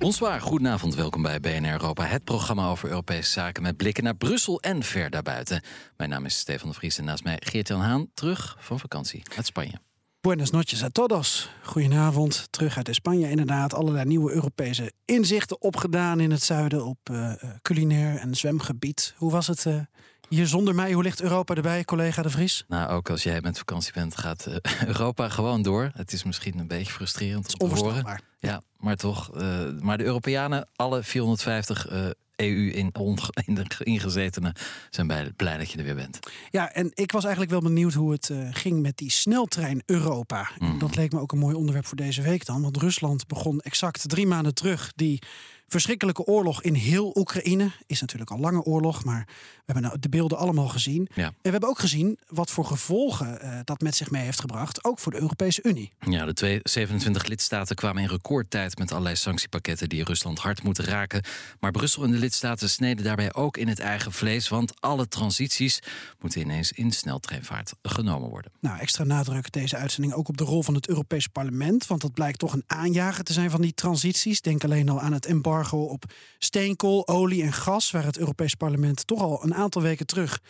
Bonsoir, goedenavond. Welkom bij BNR Europa, het programma over Europese zaken met blikken naar Brussel en ver daarbuiten. Mijn naam is Stefan de Vries en naast mij Geert-Jan Haan, terug van vakantie uit Spanje. Buenas noches a todos. Goedenavond, terug uit Spanje. Inderdaad, allerlei nieuwe Europese inzichten opgedaan in het zuiden op uh, culinair en zwemgebied. Hoe was het uh, hier zonder mij? Hoe ligt Europa erbij, collega De Vries? Nou, ook als jij met vakantie bent, gaat Europa gewoon door. Het is misschien een beetje frustrerend om te horen. Ja, maar toch. maar de Europeanen, alle 450 EU in, in ingezetenen zijn blij, blij dat je er weer bent. Ja, en ik was eigenlijk wel benieuwd hoe het uh, ging met die sneltrein Europa. Mm. Dat leek me ook een mooi onderwerp voor deze week dan. Want Rusland begon exact drie maanden terug die verschrikkelijke oorlog in heel Oekraïne. Is natuurlijk al lange oorlog, maar we hebben nou de beelden allemaal gezien. Ja. En we hebben ook gezien wat voor gevolgen uh, dat met zich mee heeft gebracht. Ook voor de Europese Unie. Ja, de twee, 27 lidstaten kwamen in recordtijd met allerlei sanctiepakketten die Rusland hard moeten raken. Maar Brussel en de lidstaten sneden daarbij ook in het eigen vlees. Want alle transities moeten ineens in sneltreinvaart genomen worden. Nou, extra nadruk deze uitzending ook op de rol van het Europees Parlement. Want dat blijkt toch een aanjager te zijn van die transities. Denk alleen al aan het embargo op steenkool, olie en gas, waar het Europees Parlement toch al een aantal weken terug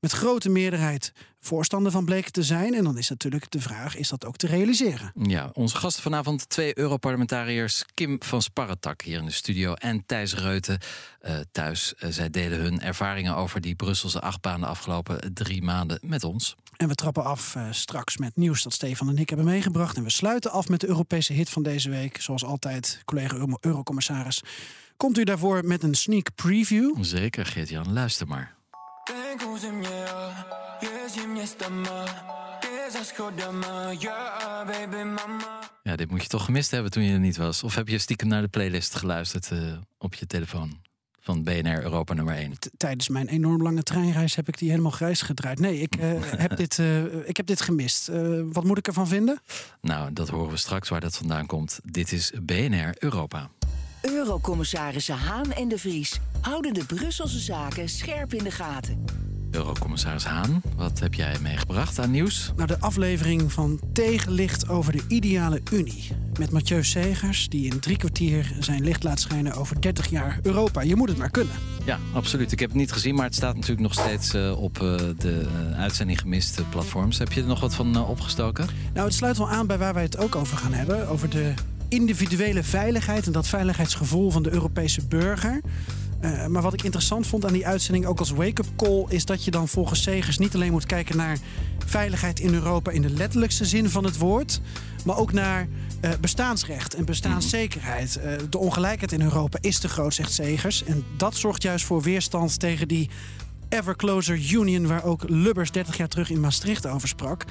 met grote meerderheid voorstander van bleken te zijn. En dan is natuurlijk de vraag: is dat ook te realiseren? Ja, onze gasten vanavond twee Europarlementariërs. Kim van Sparretak hier in de studio en Thijs Reuten uh, thuis. Uh, zij delen hun ervaringen over die Brusselse achtbaan de afgelopen drie maanden met ons. En we trappen af uh, straks met nieuws dat Stefan en ik hebben meegebracht. En we sluiten af met de Europese hit van deze week. Zoals altijd, collega Eurocommissaris. Komt u daarvoor met een sneak preview? Zeker, Geert-Jan. Luister maar. Ja, dit moet je toch gemist hebben toen je er niet was. Of heb je stiekem naar de playlist geluisterd uh, op je telefoon? Van BNR Europa nummer 1. Tijdens mijn enorm lange treinreis heb ik die helemaal grijs gedraaid. Nee, ik, uh, heb, dit, uh, ik heb dit gemist. wat moet ik ervan vinden? Nou, dat horen we straks waar dat vandaan komt. Dit is BNR Europa. Eurocommissarissen Haan en de Vries houden de Brusselse zaken scherp in de gaten. Eurocommissaris Haan, wat heb jij meegebracht aan nieuws? Nou, de aflevering van Tegenlicht over de ideale Unie. Met Mathieu Segers, die in drie kwartier zijn licht laat schijnen over 30 jaar Europa. Je moet het maar kunnen. Ja, absoluut. Ik heb het niet gezien, maar het staat natuurlijk nog steeds uh, op uh, de uh, uitzending gemiste platforms. Heb je er nog wat van opgestoken? Nou, het sluit wel aan bij waar wij het ook over gaan hebben. Over de individuele veiligheid en dat veiligheidsgevoel van de Europese burger. Uh, maar wat ik interessant vond aan die uitzending, ook als wake-up call, is dat je dan volgens Segers niet alleen moet kijken naar veiligheid in Europa in de letterlijkste zin van het woord, maar ook naar uh, bestaansrecht en bestaanszekerheid. Uh, de ongelijkheid in Europa is te groot, zegt Segers. En dat zorgt juist voor weerstand tegen die ever closer union, waar ook Lubbers 30 jaar terug in Maastricht over sprak.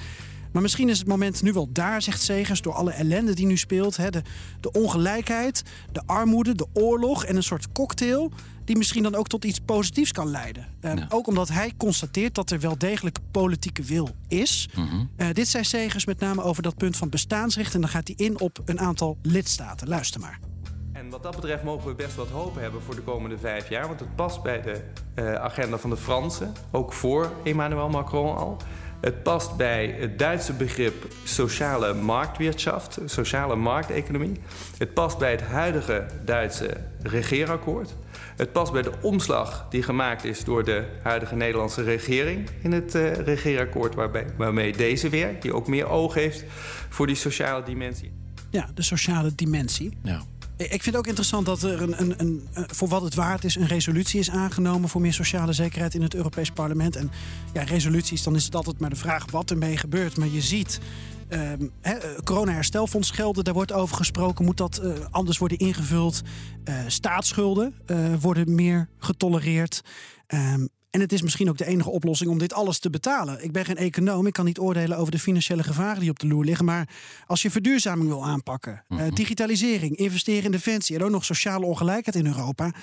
Maar misschien is het moment nu wel daar, zegt Segers, door alle ellende die nu speelt. Hè, de, de ongelijkheid, de armoede, de oorlog en een soort cocktail die misschien dan ook tot iets positiefs kan leiden. Uh, ja. Ook omdat hij constateert dat er wel degelijk politieke wil is. Mhm. Uh, dit zei Segers met name over dat punt van bestaansrecht. En dan gaat hij in op een aantal lidstaten. Luister maar. En wat dat betreft mogen we best wat hoop hebben voor de komende vijf jaar. Want het past bij de uh, agenda van de Fransen. Ook voor Emmanuel Macron al. Het past bij het Duitse begrip sociale marktwirtschaft, sociale markteconomie. Het past bij het huidige Duitse regeerakkoord. Het past bij de omslag die gemaakt is door de huidige Nederlandse regering in het uh, regeerakkoord, waarbij, waarmee deze weer, die ook meer oog heeft voor die sociale dimensie. Ja, de sociale dimensie. Ja. Ik vind het ook interessant dat er een, een, een, voor wat het waard is, een resolutie is aangenomen voor meer sociale zekerheid in het Europees Parlement. En ja, resoluties, dan is het altijd maar de vraag wat ermee gebeurt. Maar je ziet. Um, corona-herstelfonds gelden, daar wordt over gesproken. Moet dat anders worden ingevuld? Uh, staatsschulden worden meer getolereerd. Um, En het is misschien ook de enige oplossing om dit alles te betalen. Ik ben geen econoom, ik kan niet oordelen over de financiële gevaren die op de loer liggen. Maar als je verduurzaming wil aanpakken, uh, digitalisering, investeren in defensie en ook nog sociale ongelijkheid in Europa.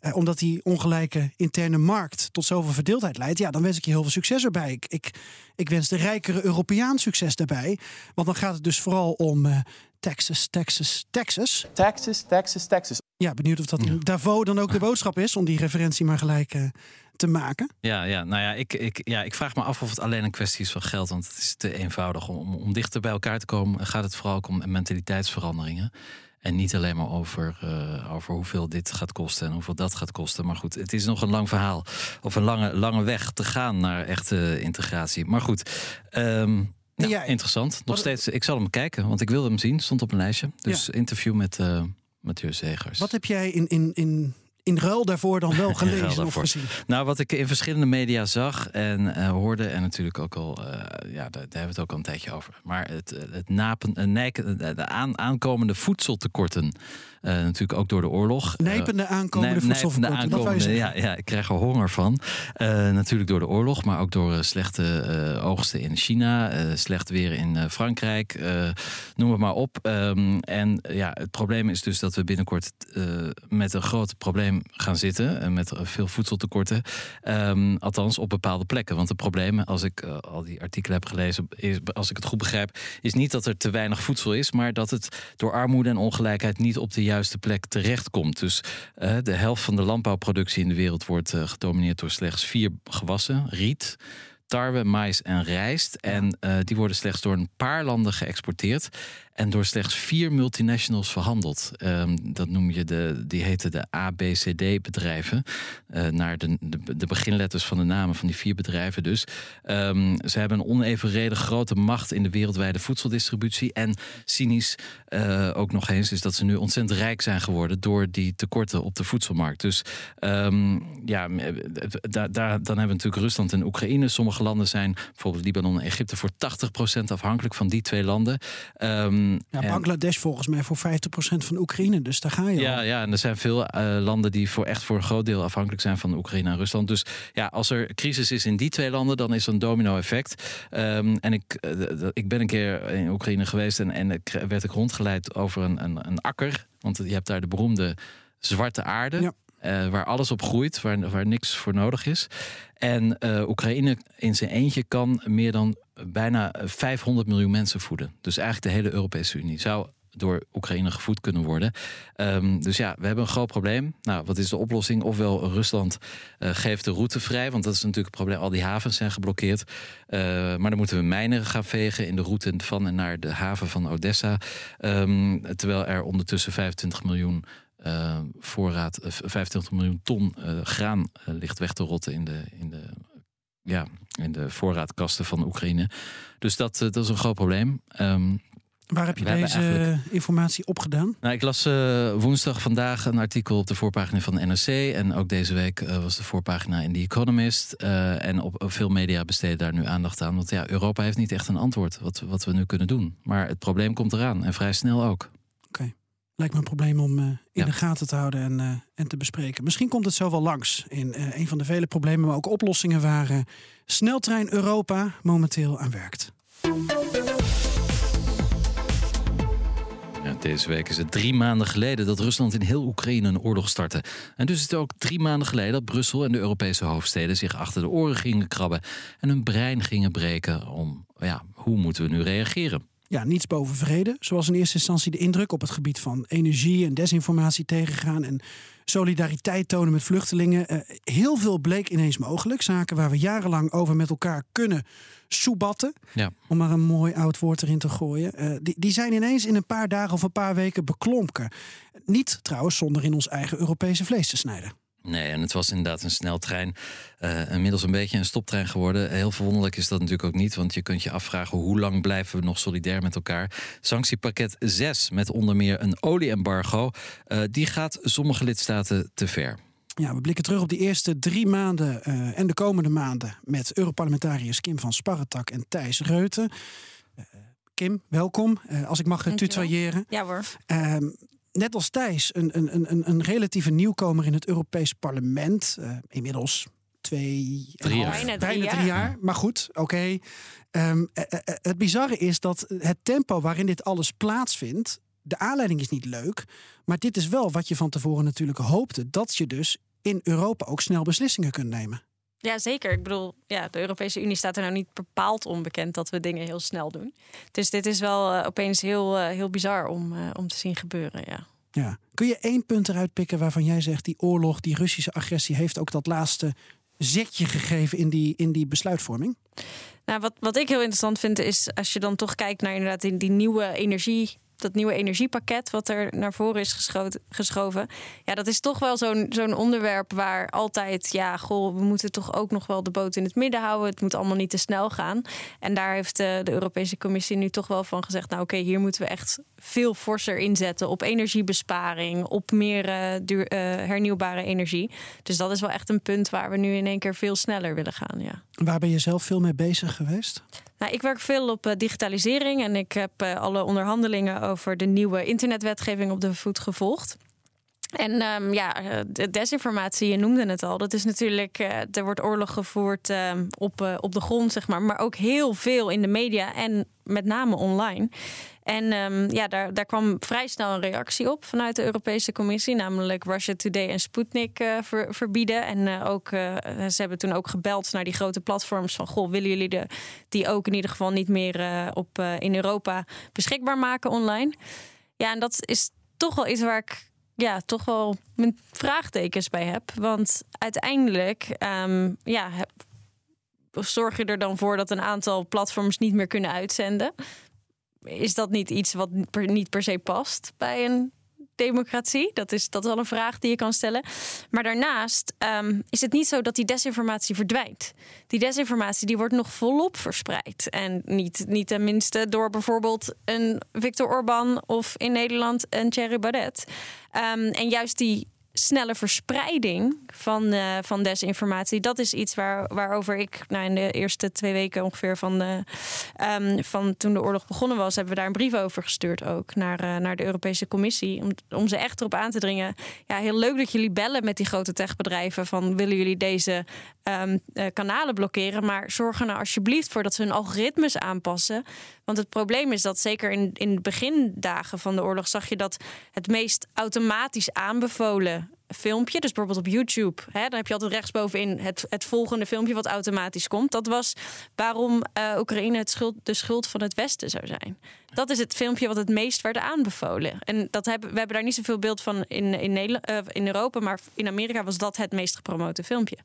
Uh, omdat die ongelijke interne markt tot zoveel verdeeldheid leidt, ja, dan wens ik je heel veel succes erbij. Ik, ik, ik wens de rijkere Europeaan succes daarbij. Want dan gaat het dus vooral om uh, Texas, Texas, Texas. Texas, Texas, Texas. Ja, benieuwd of dat in Davos dan ook de boodschap is om die referentie maar gelijk uh, te maken. Ja, ja, nou ja ik, ik, ja, ik vraag me af of het alleen een kwestie is van geld. Want het is te eenvoudig. Om, om dichter bij elkaar te komen gaat het vooral ook om mentaliteitsveranderingen. En niet alleen maar over, uh, over hoeveel dit gaat kosten en hoeveel dat gaat kosten. Maar goed, het is nog een lang verhaal. Of een lange, lange weg te gaan naar echte integratie. Maar goed. Um, ja, ja, interessant. Nog steeds, ik zal hem kijken, want ik wilde hem zien. Stond op een lijstje. Dus ja. interview met uh, Mathieu Zegers. Wat heb jij in, in, in in ruil daarvoor dan wel gelezen of gezien? Nou, wat ik in verschillende media zag en uh, hoorde, en natuurlijk ook al, uh, ja, daar, daar, hebben we het ook al een tijdje over. Maar het, het napen, nijken, de aan, aankomende voedseltekorten. Uh, natuurlijk ook door de oorlog. Nijpende aankomende voedseltekorten. Aankomende, ja, ja, ik krijg er honger van. Uh, natuurlijk door de oorlog, maar ook door slechte oogsten in China, slecht weer in Frankrijk, noem het maar op. Um, en ja, het probleem is dus dat we binnenkort met een groot probleem gaan zitten, met veel voedseltekorten. Um, althans op bepaalde plekken. Want het probleem, als ik al die artikelen heb gelezen, is, als ik het goed begrijp, is niet dat er te weinig voedsel is, maar dat het door armoede en ongelijkheid niet op de juiste plek terechtkomt. Dus uh, de helft van de landbouwproductie in de wereld wordt uh, gedomineerd door slechts vier gewassen: riet, tarwe, mais en rijst. En uh, die worden slechts door een paar landen geëxporteerd. En door slechts vier multinationals verhandeld. Um, dat noem je de, die heten de ABCD-bedrijven. Uh, naar de, de, de, beginletters van de namen van die vier bedrijven dus. Um, ze hebben een onevenredig grote macht in de wereldwijde voedseldistributie. En cynisch uh, ook nog eens is dat ze nu ontzettend rijk zijn geworden door die tekorten op de voedselmarkt. Dus um, ja, daar, daar, dan hebben natuurlijk Rusland en Oekraïne. Sommige landen zijn, bijvoorbeeld Libanon en Egypte, voor 80% afhankelijk van die twee landen. Um, ja, Bangladesh en, volgens mij voor 50% van Oekraïne. Dus daar ga je Ja, al. ja en er zijn veel uh, landen die voor echt voor een groot deel afhankelijk zijn van Oekraïne en Rusland. Dus ja, als er crisis is in die twee landen, dan is er een domino-effect. Um, en ik, uh, ik ben een keer in Oekraïne geweest en, en ik werd ik rondgeleid over een, een, een akker. Want je hebt daar de beroemde zwarte aarde. Ja. Uh, waar alles op groeit, waar, waar niks voor nodig is. En uh, Oekraïne in zijn eentje kan meer dan bijna 500 miljoen mensen voeden. Dus eigenlijk de hele Europese Unie zou door Oekraïne gevoed kunnen worden. Um, dus ja, we hebben een groot probleem. Nou, wat is de oplossing? Ofwel Rusland uh, geeft de route vrij, want dat is natuurlijk het probleem. Al die havens zijn geblokkeerd. Uh, maar dan moeten we mijnen gaan vegen in de route van en naar de haven van Odessa. Um, terwijl er ondertussen 25 miljoen voorraad, uh, 25 miljoen ton graan ligt weg te rotten in de, in de, ja, in de voorraadkasten van Oekraïne. Dus dat, dat is een groot probleem. Um, Waar heb je deze eigenlijk... informatie opgedaan? Nou, ik las uh, woensdag vandaag een artikel op de voorpagina van de NRC. En ook deze week uh, was de voorpagina in The Economist. Uh, en op, op, veel media besteden daar nu aandacht aan. Want ja, Europa heeft niet echt een antwoord wat, wat we nu kunnen doen. Maar het probleem komt eraan en vrij snel ook. Oké. Okay. Lijkt me een probleem om uh, in ja. de gaten te houden en, uh, en te bespreken. Misschien komt het zo wel langs in uh, een van de vele problemen, maar ook oplossingen waar Sneltrein Europa momenteel aan werkt. Ja, deze week is het drie maanden geleden dat Rusland in heel Oekraïne een oorlog startte. En dus is het ook drie maanden geleden dat Brussel en de Europese hoofdsteden zich achter de oren gingen krabben en hun brein gingen breken om, ja, hoe moeten we nu reageren? Ja, niets boven vrede. Zoals in eerste instantie de indruk op het gebied van energie en desinformatie tegengaan en solidariteit tonen met vluchtelingen. Uh, heel veel bleek ineens mogelijk. Zaken waar we jarenlang over met elkaar kunnen soebatten. Ja. Om maar een mooi oud woord erin te gooien. Uh, die, die zijn ineens in een paar dagen of een paar weken beklonken. Niet trouwens zonder in ons eigen Europese vlees te snijden. Nee, en het was inderdaad een sneltrein. Uh, inmiddels een beetje een stoptrein geworden. Heel verwonderlijk is dat natuurlijk ook niet. Want je kunt je afvragen hoe lang blijven we nog solidair met elkaar. Sanctiepakket 6 met onder meer een olieembargo. Uh, die gaat sommige lidstaten te ver. Ja, we blikken terug op die eerste drie maanden uh, en de komende maanden... met Europarlementariërs Kim van Sparretak en Thijs Reuten. Kim, welkom. als ik mag tutoyeren. Ja hoor. Net als Thijs, een, een, een, een relatieve nieuwkomer in het Europees Parlement. Uh, inmiddels twee... Drie jaar. Bijna drie Bijna jaar. drie jaar. Maar goed, oké. Ehm, eh, eh, eh, het bizarre is dat het tempo waarin dit alles plaatsvindt... De aanleiding is niet leuk. Maar dit is wel wat je van tevoren natuurlijk hoopte. Dat je dus in Europa ook snel beslissingen kunt nemen. Ja, zeker. Ik bedoel, ja, de Europese Unie staat er nou niet bepaald onbekend dat we dingen heel snel doen. Dus dit is wel eh, opeens heel, eh, heel bizar om, eh, om te zien gebeuren. Ja. Ja. Kun je één punt eruit pikken waarvan jij zegt... die oorlog, die Russische agressie... heeft ook dat laatste zetje gegeven in die, in die besluitvorming? Nou, wat, wat ik heel interessant vind is als je dan toch kijkt naar inderdaad die, die nieuwe energie. Dat nieuwe energiepakket wat er naar voren is geschoven. Ja, dat is toch wel zo'n onderwerp waar altijd, ja, goh, we moeten toch ook nog wel de boot in het midden houden. Het moet allemaal niet te snel gaan. En daar heeft de, de Europese Commissie nu toch wel van gezegd: nou, oké, hier moeten we echt veel forser inzetten op energiebesparing, op meer eh, duur, eh, hernieuwbare energie. Dus dat is wel echt een punt waar we nu in één keer veel sneller willen gaan. Ja. Waar ben je zelf veel mee bezig geweest? Nou, ik werk veel op eh, digitalisering en ik heb eh, alle onderhandelingen over de nieuwe internetwetgeving op de voet gevolgd. En ehm, ja, eh, de desinformatie, je noemde het al. Dat is natuurlijk, eh, er wordt oorlog gevoerd ehm, op, eh, op de grond, zeg maar. Maar ook heel veel in de media en met name online. En ehm, ja, daar, daar kwam vrij snel een reactie op vanuit de Europese Commissie. Namelijk Russia Today en Sputnik ver- verbieden. En ook, ze hebben toen ook gebeld naar die grote platforms. Van, goh, willen jullie de, die ook in ieder geval niet meer op, in Europa beschikbaar maken online? Ja, en dat is toch wel iets waar ik ja, toch wel mijn vraagtekens bij heb. Want uiteindelijk ehm, ja, zorg je er dan voor dat een aantal platforms niet meer kunnen uitzenden. Is dat niet iets wat niet per se past bij een democratie? Dat is, dat is wel een vraag die je kan stellen. Maar daarnaast ehm, is het niet zo dat die desinformatie verdwijnt. Die desinformatie die wordt nog volop verspreid. En niet, niet tenminste door bijvoorbeeld een Viktor Orban of in Nederland een Thierry Baudet. Ehm, en juist die snelle verspreiding van, eh, van desinformatie, dat is iets waar, waarover ik nou, in de eerste twee weken ongeveer van, de, ehm, van toen de oorlog begonnen was, hebben we daar een brief over gestuurd ook naar, eh, naar de Europese Commissie. Om, om ze echt erop aan te dringen. Ja, heel leuk dat jullie bellen met die grote techbedrijven van willen jullie deze ehm, eh, kanalen blokkeren, maar zorg er nou alsjeblieft voor dat ze hun algoritmes aanpassen. Want het probleem is dat zeker in, in de begindagen van de oorlog zag je dat het meest automatisch aanbevolen filmpje, dus bijvoorbeeld op YouTube, hè, dan heb je altijd rechtsbovenin het, het volgende filmpje wat automatisch komt. Dat was waarom eh, Oekraïne het schuld, de schuld van het Westen zou zijn. Dat is het filmpje wat het meest werd aanbevolen. En dat hebben, we hebben daar niet zoveel beeld van in, in, Nederland, eh, in Europa, maar in Amerika was dat het meest gepromote filmpje.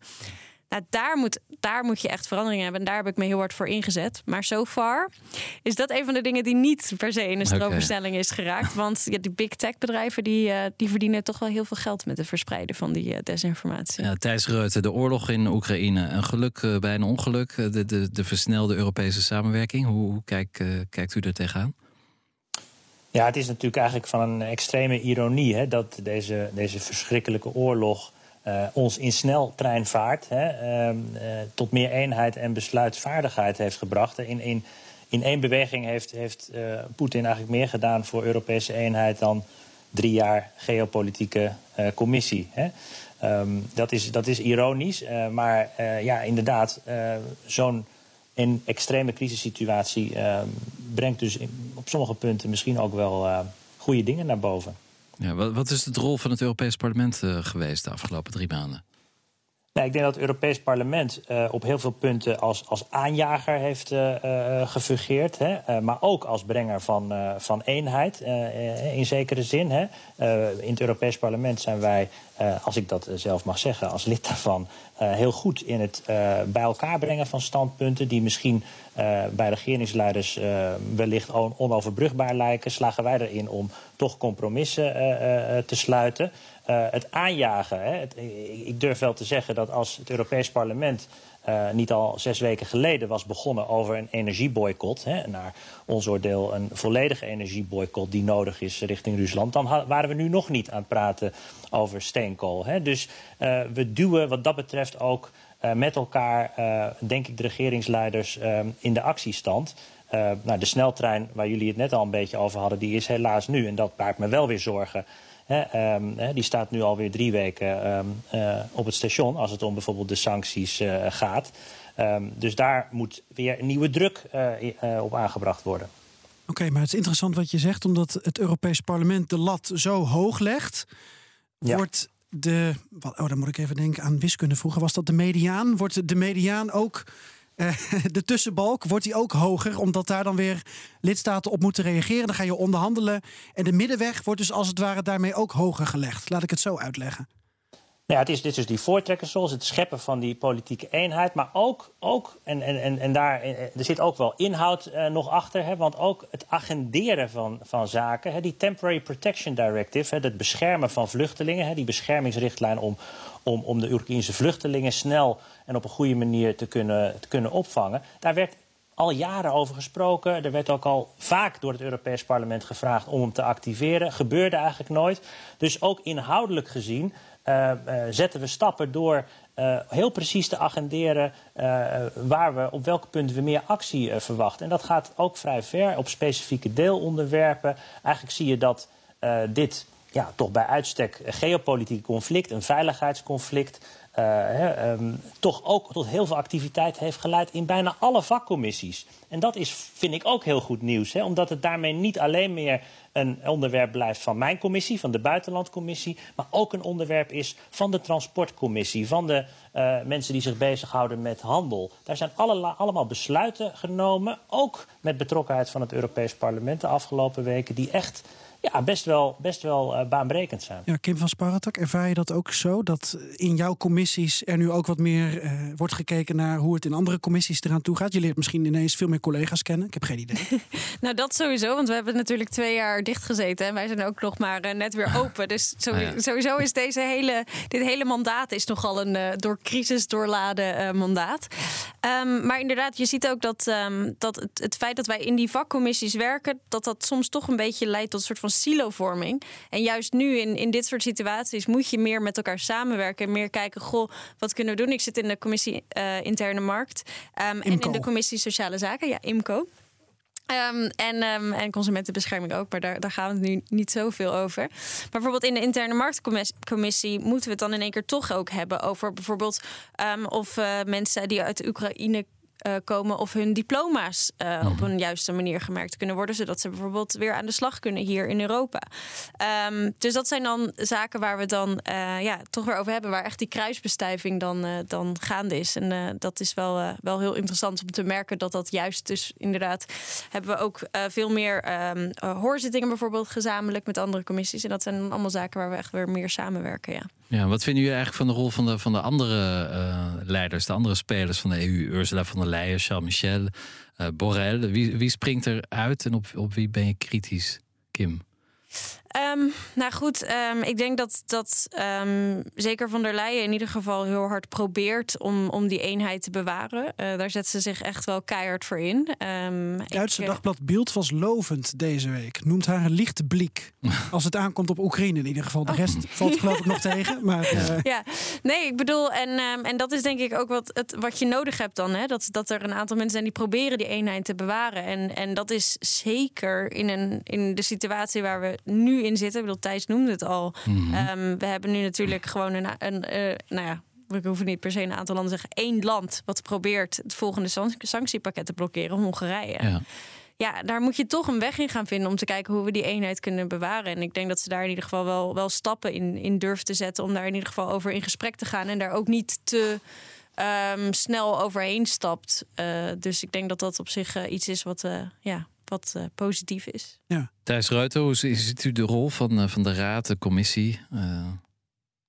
Nou, daar moet, daar moet je echt verandering hebben. En daar heb ik me heel hard voor ingezet. Maar so far is dat een van de dingen die niet per se in de stroomversnelling is geraakt. Want ja, die big tech bedrijven die, eh, die verdienen toch wel heel veel geld met het verspreiden van die eh, desinformatie. Ja, Thijs Reuten, de oorlog in Oekraïne. Een geluk eh, bij een ongeluk. De, de, de versnelde Europese samenwerking. Hoe, hoe kijkt, eh, kijkt u er tegenaan? Ja, het is natuurlijk eigenlijk van een extreme ironie hè, dat deze, deze verschrikkelijke oorlog eh, ons in sneltreinvaart hè, ehm, eh, tot meer eenheid en besluitvaardigheid heeft gebracht. In, in, in één beweging heeft, heeft eh, Poetin eigenlijk meer gedaan voor Europese eenheid dan drie jaar geopolitieke commissie. Hè. Ehm, dat, is, dat is ironisch, maar ja, inderdaad, zo'n een extreme crisissituatie ehm, brengt dus in- op sommige punten misschien ook wel eh, goede dingen naar boven. Ja, wat, is de rol van het Europees Parlement eh, geweest de afgelopen drie maanden? Nou, ik denk dat het Europees Parlement eh, op heel veel punten als, als aanjager heeft eh, maar ook als brenger van, van eenheid, in zekere zin. Hè? In het Europees Parlement zijn wij, als ik dat zelf mag zeggen, als lid daarvan... heel goed in het bij elkaar brengen van standpunten... die misschien bij regeringsleiders eh, wellicht on- onoverbrugbaar lijken. Slagen wij erin om toch compromissen eh, eh, eh, te sluiten... Eh, het aanjagen. Hè. Het- ik- durf wel te zeggen dat als het Europees Parlement eh, niet al zes weken geleden was begonnen over een energieboycott, hè, naar ons oordeel een volledige energieboycott die nodig is richting Rusland, dan waren we nu nog niet aan het praten over steenkool. Hè. Dus eh, we duwen wat dat betreft ook eh, met elkaar, eh, denk ik, de regeringsleiders eh, in de actiestand. Eh, nou, de sneltrein waar jullie het net al een beetje over hadden, die is helaas nu. En dat baart me wel weer zorgen Ehm, die staat nu alweer drie weken ehm, eh, op het station als het om bijvoorbeeld de sancties uh, gaat. Ehm, dus daar moet weer een nieuwe druk uh, op aangebracht worden. Oké, maar het is interessant wat je zegt, omdat het Europees Parlement de lat zo hoog legt. Wordt de. Oh, dan moet ik even denken aan wiskunde. Vroeger was dat de mediaan. Wordt de mediaan ook eh, de tussenbalk wordt die ook hoger, omdat daar dan weer lidstaten op moeten reageren. Dan ga je onderhandelen. En de middenweg wordt dus als het ware daarmee ook hoger gelegd. Laat ik het zo uitleggen. Nou ja, het is, dit is die voortrekkersrol, het scheppen van die politieke eenheid. Maar ook, ook en, en, en daar eh, er zit ook wel inhoud uh, nog achter. Hè, want ook het agenderen van, van zaken. Hè, die Temporary Protection Directive, hè, het beschermen van vluchtelingen. Hè, die beschermingsrichtlijn om, om, om de Oekraïnse vluchtelingen snel en op een goede manier te kunnen, te kunnen opvangen. Daar werd al jaren over gesproken. Er werd ook al vaak door het Europees Parlement gevraagd om hem te activeren. Gebeurde eigenlijk nooit. Dus ook inhoudelijk gezien zetten we stappen door uh, heel precies te agenderen waar we, op welke punten we meer actie verwachten. En dat gaat ook vrij ver op specifieke deelonderwerpen. Eigenlijk zie je dat dit ja, toch bij uitstek geopolitiek conflict, een veiligheidsconflict, hè, um, toch ook tot heel veel activiteit heeft geleid in bijna alle vakcommissies. En dat is, vind ik ook heel goed nieuws, hè, omdat het daarmee niet alleen meer een onderwerp blijft van mijn commissie, van de buitenlandcommissie, maar ook een onderwerp is van de transportcommissie, van de uh, mensen die zich bezighouden met handel. Daar zijn alle, allemaal besluiten genomen, ook met betrokkenheid van het Europees Parlement de afgelopen weken, die echt ja, best wel, best wel uh, baanbrekend zijn. Ja, Kim van Sparretak, ervaar je dat ook zo? Dat in jouw commissies er nu ook wat meer uh, wordt gekeken naar hoe het in andere commissies eraan toe gaat? Je leert misschien ineens veel meer collega's kennen. Ik heb geen idee. nou, dat sowieso, want we hebben natuurlijk twee jaar dichtgezeten en wij zijn ook nog maar uh, net weer open. Dus sowieso, ah, sowieso is deze hele, dit hele mandaat is nogal een door crisis doorladen mandaat. Um, maar inderdaad, je ziet ook dat, um, dat het, het feit dat wij in die vakcommissies werken, dat dat soms toch een beetje leidt tot een soort van silovorming. En juist nu in, in dit soort situaties moet je meer met elkaar samenwerken. En meer kijken, goh, wat kunnen we doen? Ik zit in de commissie uh, Interne Markt. Um, en in de commissie Sociale Zaken, ja, IMCO. Um, en, um, en consumentenbescherming ook, maar daar, daar gaan we het nu niet zoveel over. Maar bijvoorbeeld in de interne marktcommissie moeten we het dan in één keer toch ook hebben over bijvoorbeeld um, of uh, mensen die uit de Oekraïne uh, komen of hun diploma's uh, op een juiste manier gemerkt kunnen worden, zodat ze bijvoorbeeld weer aan de slag kunnen hier in Europa. Um, dus dat zijn dan zaken waar we dan uh, ja, toch weer over hebben, waar echt die kruisbestuiving dan, dan gaande is. En dat is wel, wel heel interessant om te merken dat dat juist dus inderdaad hebben we ook veel meer um, hoorzittingen bijvoorbeeld gezamenlijk met andere commissies. En dat zijn allemaal zaken waar we echt weer meer samenwerken. Ja. Ja, wat vinden jullie eigenlijk van de rol van de, van de andere uh, leiders, de andere spelers van de EU? Ursula von der Leyen, Charles Michel, uh, Borrell. Wie, wie springt er uit en op, op wie ben je kritisch, Kim? Um, nou goed, um, ik denk dat, dat um, zeker van der Leyen in ieder geval heel hard probeert om, om die eenheid te bewaren. Uh, daar zet ze zich echt wel keihard voor in. Het Duitse ik, eh, dagblad Beeld was lovend deze week. Noemt haar een lichte blik. Als het aankomt op Oekraïne in ieder geval. De rest oh. valt geloof ik nog tegen. Maar, uh... Ja, nee, ik bedoel, en, en dat is denk ik ook wat, het, wat je nodig hebt dan. Hè? Dat, dat er een aantal mensen zijn die proberen die eenheid te bewaren. En, en dat is zeker in, een, in de situatie waar we nu in zitten. Ik bedoel, Thijs noemde het al. Mm -hmm. um, we hebben nu natuurlijk gewoon een, een uh, nou ja, we hoeven niet per se een aantal landen te zeggen. één land wat probeert het volgende sanctiepakket te blokkeren, Hongarije. Ja. ja. daar moet je toch een weg in gaan vinden om te kijken hoe we die eenheid kunnen bewaren. En ik denk dat ze daar in ieder geval wel, wel stappen in, in durven te zetten om daar in ieder geval over in gesprek te gaan en daar ook niet te um, snel overheen stapt. Uh, dus ik denk dat dat op zich uh, iets is wat, uh, ja, wat uh, positief is. Ja. Thijs Reuter, hoe ziet u de rol van, uh, van de raad, de commissie? Uh...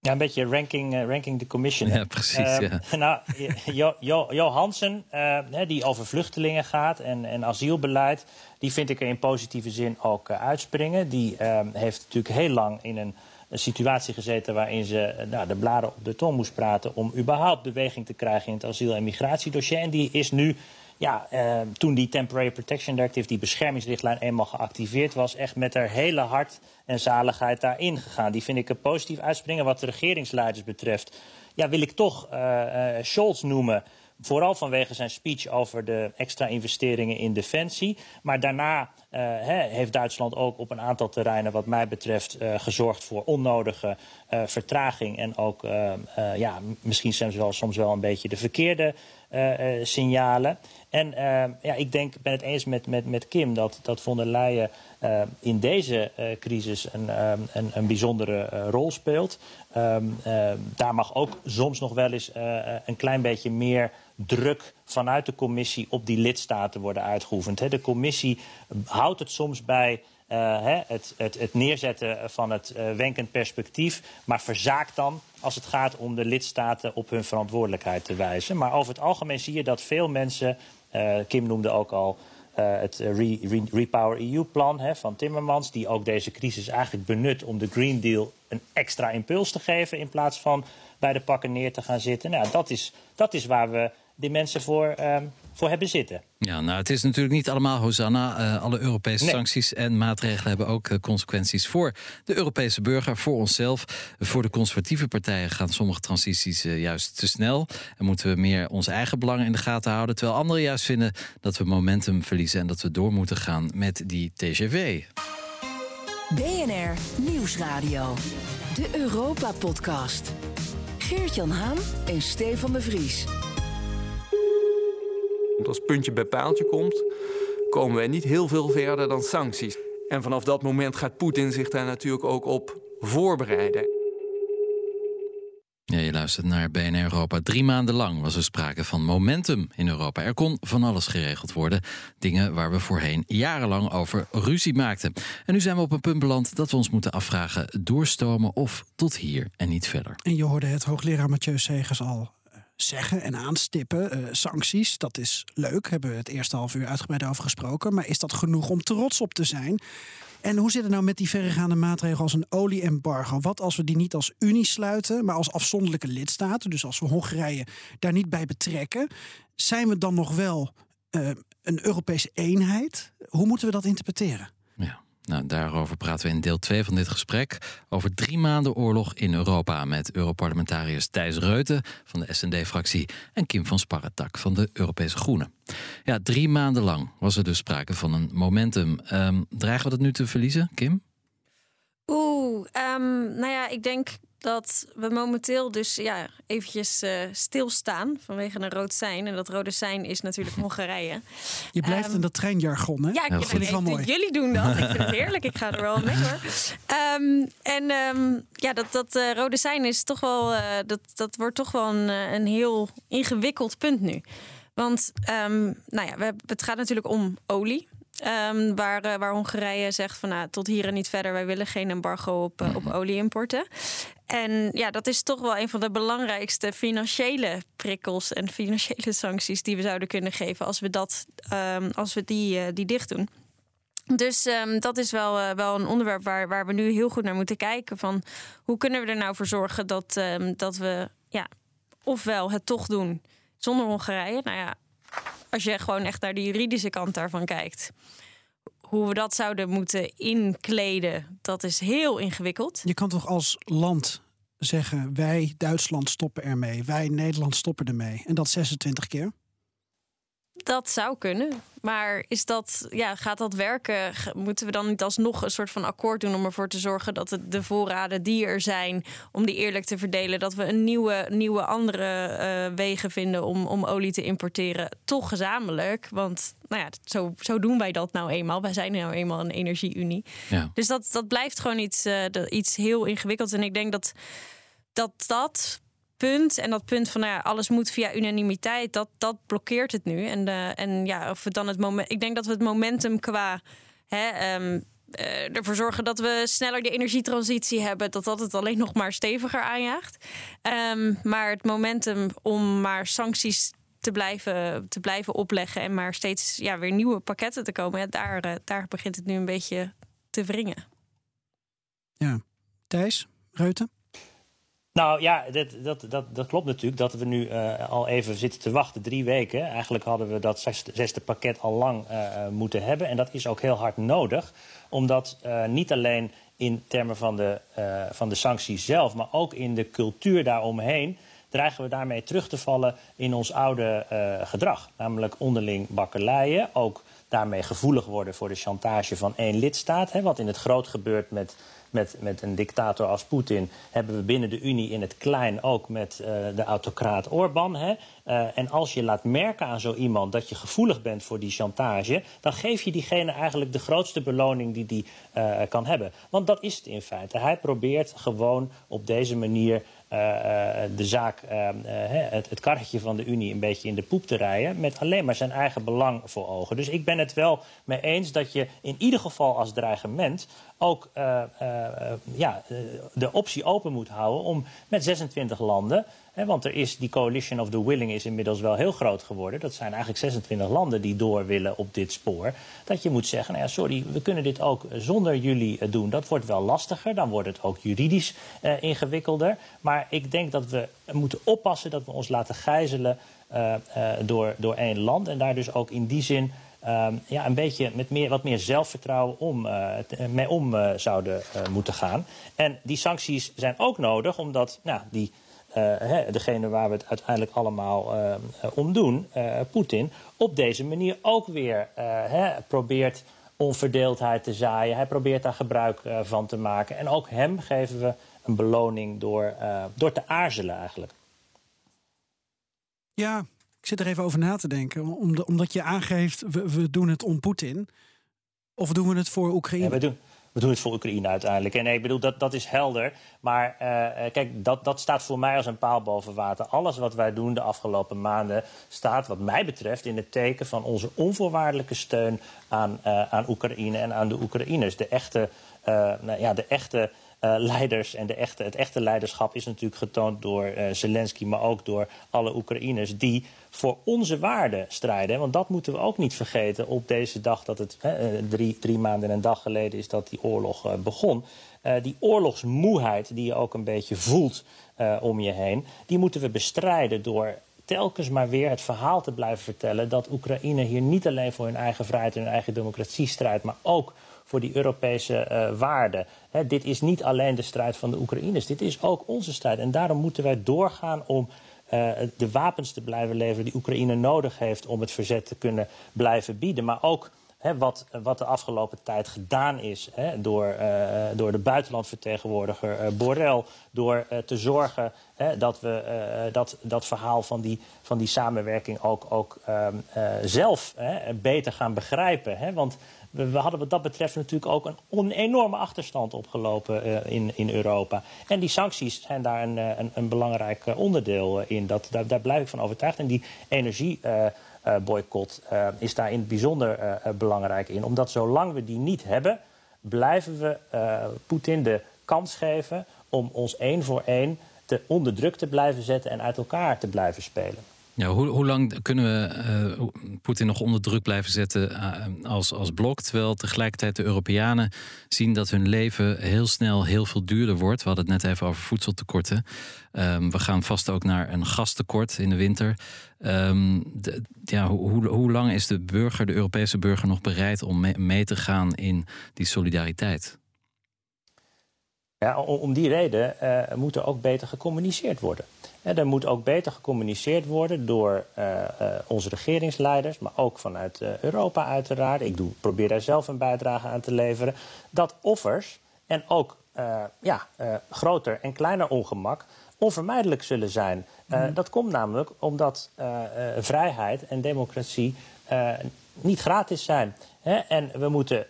Ja, een beetje ranking, ranking the commission. Ja, precies. Ja. nou, jo, jo, jo Hansen, die over vluchtelingen gaat en, en asielbeleid, die vind ik er in positieve zin ook uitspringen. Die ehm, heeft natuurlijk heel lang in een een situatie gezeten waarin ze nou, de bladen op de tong moest praten om überhaupt beweging te krijgen in het asiel- en migratiedossier. En die is nu ja, uh, toen die Temporary Protection Directive, die beschermingsrichtlijn, eenmaal geactiveerd was, echt met haar hele hart en zaligheid daarin gegaan. Die vind ik een positief uitspringen. Wat de regeringsleiders betreft, ja, wil ik toch uh, uh, Scholz noemen. vooral vanwege zijn speech over de extra investeringen in defensie. Maar daarna heeft Duitsland ook op een aantal terreinen, wat mij betreft, gezorgd voor onnodige vertraging. En ook ja, misschien soms wel, soms wel een beetje de verkeerde signalen. En ja, ik denk, ben het eens met, met, met Kim dat, dat von der Leyen in deze crisis een, een, een, bijzondere rol speelt. Ehm, daar mag ook soms nog wel eens een klein beetje meer druk vanuit de commissie op die lidstaten worden uitgeoefend. De commissie houdt het soms bij het, het, het, neerzetten van het wenkend perspectief, maar verzaakt dan als het gaat om de lidstaten op hun verantwoordelijkheid te wijzen. Maar over het algemeen zie je dat veel mensen, Kim noemde ook al het Re Repower EU-plan van Timmermans, die ook deze crisis eigenlijk benut om de Green Deal een extra impuls te geven in plaats van bij de pakken neer te gaan zitten. Nou, dat is, dat is waar we die mensen voor, um, voor hebben zitten. Ja, nou, het is natuurlijk niet allemaal Hosanna. Uh, alle Europese sancties en maatregelen hebben ook uh, consequenties voor de Europese burger, voor onszelf. Voor de conservatieve partijen gaan sommige transities uh, juist te snel. En moeten we meer onze eigen belangen in de gaten houden. Terwijl anderen juist vinden dat we momentum verliezen en dat we door moeten gaan met die TGV. BNR Nieuwsradio. De Europa-podcast. Geert-Jan Haan en Stefan de Vries. Als puntje bij paaltje komt, komen wij niet heel veel verder dan sancties. En vanaf dat moment gaat Poetin zich daar natuurlijk ook op voorbereiden. Ja, je luistert naar BNR Europa. Drie maanden lang was er sprake van momentum in Europa. Er kon van alles geregeld worden. Dingen waar we voorheen jarenlang over ruzie maakten. En nu zijn we op een punt beland dat we ons moeten afvragen... doorstomen of tot hier en niet verder. En je hoorde het hoogleraar Mathieu Segers al zeggen en aanstippen. Uh, sancties, dat is leuk, hebben we het eerste half uur uitgebreid over gesproken. Maar is dat genoeg om trots op te zijn? En hoe zit het nou met die verregaande maatregelen als een olie-embargo? Wat als we die niet als Unie sluiten, maar als afzonderlijke lidstaten? Dus als we Hongarije daar niet bij betrekken, zijn we dan nog wel uh, een Europese eenheid? Hoe moeten we dat interpreteren? Nou, daarover praten we in deel 2 van dit gesprek. Over drie maanden oorlog in Europa. Met Europarlementariërs Thijs Reuten van de SND-fractie. En Kim van Sparretak van de Europese Groenen. Ja, drie maanden lang was er dus sprake van een momentum. Um, dreigen we dat nu te verliezen, Kim? Oeh, um, nou ja, ik denk dat we momenteel dus ja, eventjes uh, stilstaan vanwege een rood sein. En dat rode sein is natuurlijk Hongarije. Je blijft um, in dat treinjargon, hè? Ja, ik, vind het wel mooi. Jullie doen dat. Ik vind het heerlijk. Ik ga er wel mee hoor. Um, en um, ja, dat, dat uh, rode sein is toch wel, uh, dat, dat wordt toch wel een, een heel ingewikkeld punt nu. Want nou ja, we, het gaat natuurlijk om olie. Um, waar, uh, waar Hongarije zegt van nou, tot hier en niet verder, wij willen geen embargo op, uh, op olieimporten. En ja, dat is toch wel een van de belangrijkste financiële prikkels en financiële sancties die we zouden kunnen geven als we, dat, um, als we die, uh, die dicht doen. Dus um, dat is wel, uh, wel een onderwerp waar, waar we nu heel goed naar moeten kijken. Van hoe kunnen we er nou voor zorgen dat, um, dat we ja, ofwel het toch doen zonder Hongarije. Nou ja, als je gewoon echt naar de juridische kant daarvan kijkt. Hoe we dat zouden moeten inkleden, dat is heel ingewikkeld. Je kan toch als land zeggen: wij Duitsland stoppen ermee, wij Nederland stoppen ermee. En dat 26 keer? Dat zou kunnen. Maar is dat, ja, gaat dat werken? Moeten we dan niet alsnog een soort van akkoord doen om ervoor te zorgen dat het de voorraden die er zijn, om die eerlijk te verdelen, dat we een nieuwe, nieuwe andere uh, wegen vinden om, om olie te importeren, toch gezamenlijk? Want nou ja, zo, zo doen wij dat nou eenmaal. Wij zijn nou eenmaal een energieunie. Ja. Dus dat, dat blijft gewoon iets, uh, iets heel ingewikkelds. En ik denk dat dat, dat punt. En dat punt van nou ja, alles moet via unanimiteit, dat, dat blokkeert het nu. En, uh, en ja, of dan het moment. Ik denk dat we het momentum qua. Hè, um, uh, ervoor zorgen dat we sneller de energietransitie hebben, dat dat het alleen nog maar steviger aanjaagt. Um, maar het momentum om maar sancties te blijven, te blijven opleggen en maar steeds ja, weer nieuwe pakketten te komen, ja, daar, uh, daar begint het nu een beetje te wringen. Ja, Thijs, Reuten? Nou ja, dat, dat, dat, klopt natuurlijk dat we nu uh, al even zitten te wachten, drie weken. Eigenlijk hadden we dat zesde, pakket al lang uh, moeten hebben. En dat is ook heel hard nodig, omdat niet alleen in termen van de, van de sancties zelf, maar ook in de cultuur daaromheen dreigen we daarmee terug te vallen in ons oude gedrag. Namelijk onderling bakkeleien, ook daarmee gevoelig worden voor de chantage van één lidstaat. Hè, wat in het groot gebeurt met met, met een dictator als Poetin hebben we binnen de Unie in het klein ook met uh, de autocraat Orbán. Hè? Uh, en als je laat merken aan zo iemand dat je gevoelig bent voor die chantage, dan geef je diegene eigenlijk de grootste beloning die die uh, kan hebben. Want dat is het in feite. Hij probeert gewoon op deze manier de zaak, het, karretje van de Unie een beetje in de poep te rijden. Met alleen maar zijn eigen belang voor ogen. Dus ik ben het wel mee eens dat je in ieder geval als dreigement ook ja, de optie open moet houden om met 26 landen want er is, die coalition of the willing is inmiddels wel heel groot geworden. Dat zijn eigenlijk 26 landen die door willen op dit spoor. Dat je moet zeggen, nou ja, sorry, we kunnen dit ook zonder jullie eh, doen. Dat wordt wel lastiger, dan wordt het ook juridisch ingewikkelder. Maar ik denk dat we moeten oppassen dat we ons laten gijzelen door, door één land. En daar dus ook in die zin um, ja, een beetje met meer, wat meer zelfvertrouwen om, uh, mee om uh, zouden moeten gaan. En die sancties zijn ook nodig, omdat nou, die uh, degene waar we het uiteindelijk allemaal uh, om doen, Poetin, op deze manier ook weer probeert onverdeeldheid te zaaien. Hij probeert daar gebruik van te maken. En ook hem geven we een beloning door, door te aarzelen eigenlijk. Ja, ik zit er even over na te denken. omdat je aangeeft, we, we doen het om Poetin. Of doen we het voor Oekraïne? Ja, we doen, we doen het voor Oekraïne uiteindelijk. En nee, ik bedoel, dat, dat is helder. Maar uh, kijk, dat, dat staat voor mij als een paal boven water. Alles wat wij doen de afgelopen maanden staat, wat mij betreft, in het teken van onze onvoorwaardelijke steun aan, uh, aan Oekraïne en aan de Oekraïners. De echte, nou, ja, de echte uh, leiders. En de echte, het echte leiderschap is natuurlijk getoond door uh, Zelensky, maar ook door alle Oekraïners die voor onze waarden strijden. Want dat moeten we ook niet vergeten op deze dag dat het hè, drie, drie maanden en een dag geleden is dat die oorlog begon. die oorlogsmoeheid die je ook een beetje voelt om je heen, die moeten we bestrijden door telkens maar weer het verhaal te blijven vertellen dat Oekraïne hier niet alleen voor hun eigen vrijheid en hun eigen democratie strijdt, maar ook voor die Europese uh, waarden. Dit is niet alleen de strijd van de Oekraïners, dit is ook onze strijd. En daarom moeten wij doorgaan om uh, de wapens te blijven leveren die Oekraïne nodig heeft om het verzet te kunnen blijven bieden. Maar ook wat, wat, de afgelopen tijd gedaan is door, uh, door de buitenlandvertegenwoordiger Borrell. Door te zorgen dat we dat, dat verhaal van die, van die samenwerking ook, ook ehm, zelf beter gaan begrijpen. Want we, hadden wat dat betreft natuurlijk ook een, enorme achterstand opgelopen uh, in, in Europa. En die sancties zijn daar een, eh, een, een belangrijk eh, onderdeel in. Dat, daar, blijf ik van overtuigd. En die energieboycott is daar in het bijzonder belangrijk in. Omdat zolang we die niet hebben, blijven we Poetin de kans geven om ons één voor één te onder druk te blijven zetten en uit elkaar te blijven spelen. Hoe, lang kunnen we uh, Poetin nog onder druk blijven zetten uh, als, als blok? Terwijl tegelijkertijd de Europeanen zien dat hun leven heel snel heel veel duurder wordt. We hadden het net even over voedseltekorten. Um, we gaan vast ook naar een gastekort in de winter. De, ja, hoe, hoe lang is de burger, de Europese burger, nog bereid om mee, te gaan in die solidariteit? Ja, om die reden uh, moet er ook beter gecommuniceerd worden. Er moet ook beter gecommuniceerd worden door uh, uh, onze regeringsleiders, maar ook vanuit Europa uiteraard. Ik doe, probeer daar zelf een bijdrage aan te leveren. Dat offers en ook ja, groter en kleiner ongemak onvermijdelijk zullen zijn. Mm. Dat komt namelijk omdat vrijheid en democratie niet gratis zijn. En we moeten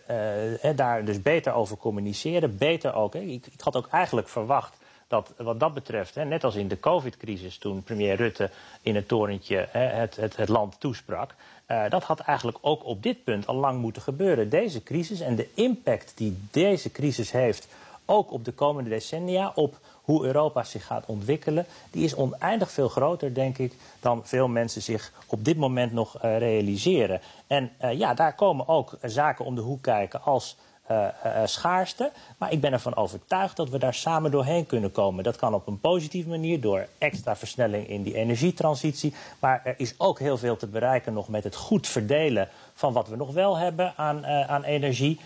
uh, daar dus beter over communiceren. Beter ook. Ik, ik, had ook eigenlijk verwacht dat wat dat betreft, net als in de COVID-crisis toen premier Rutte in het torentje het, het, het land toesprak. Uh, dat had eigenlijk ook op dit punt al lang moeten gebeuren. Deze crisis en de impact die deze crisis heeft, ook op de komende decennia, op hoe Europa zich gaat ontwikkelen, die is oneindig veel groter, denk ik, dan veel mensen zich op dit moment nog uh, realiseren. En uh, ja, daar komen ook zaken om de hoek kijken als uh, schaarste. Maar ik ben ervan overtuigd dat we daar samen doorheen kunnen komen. Dat kan op een positieve manier door extra versnelling in die energietransitie. Maar er is ook heel veel te bereiken nog met het goed verdelen van wat we nog wel hebben aan, aan energie.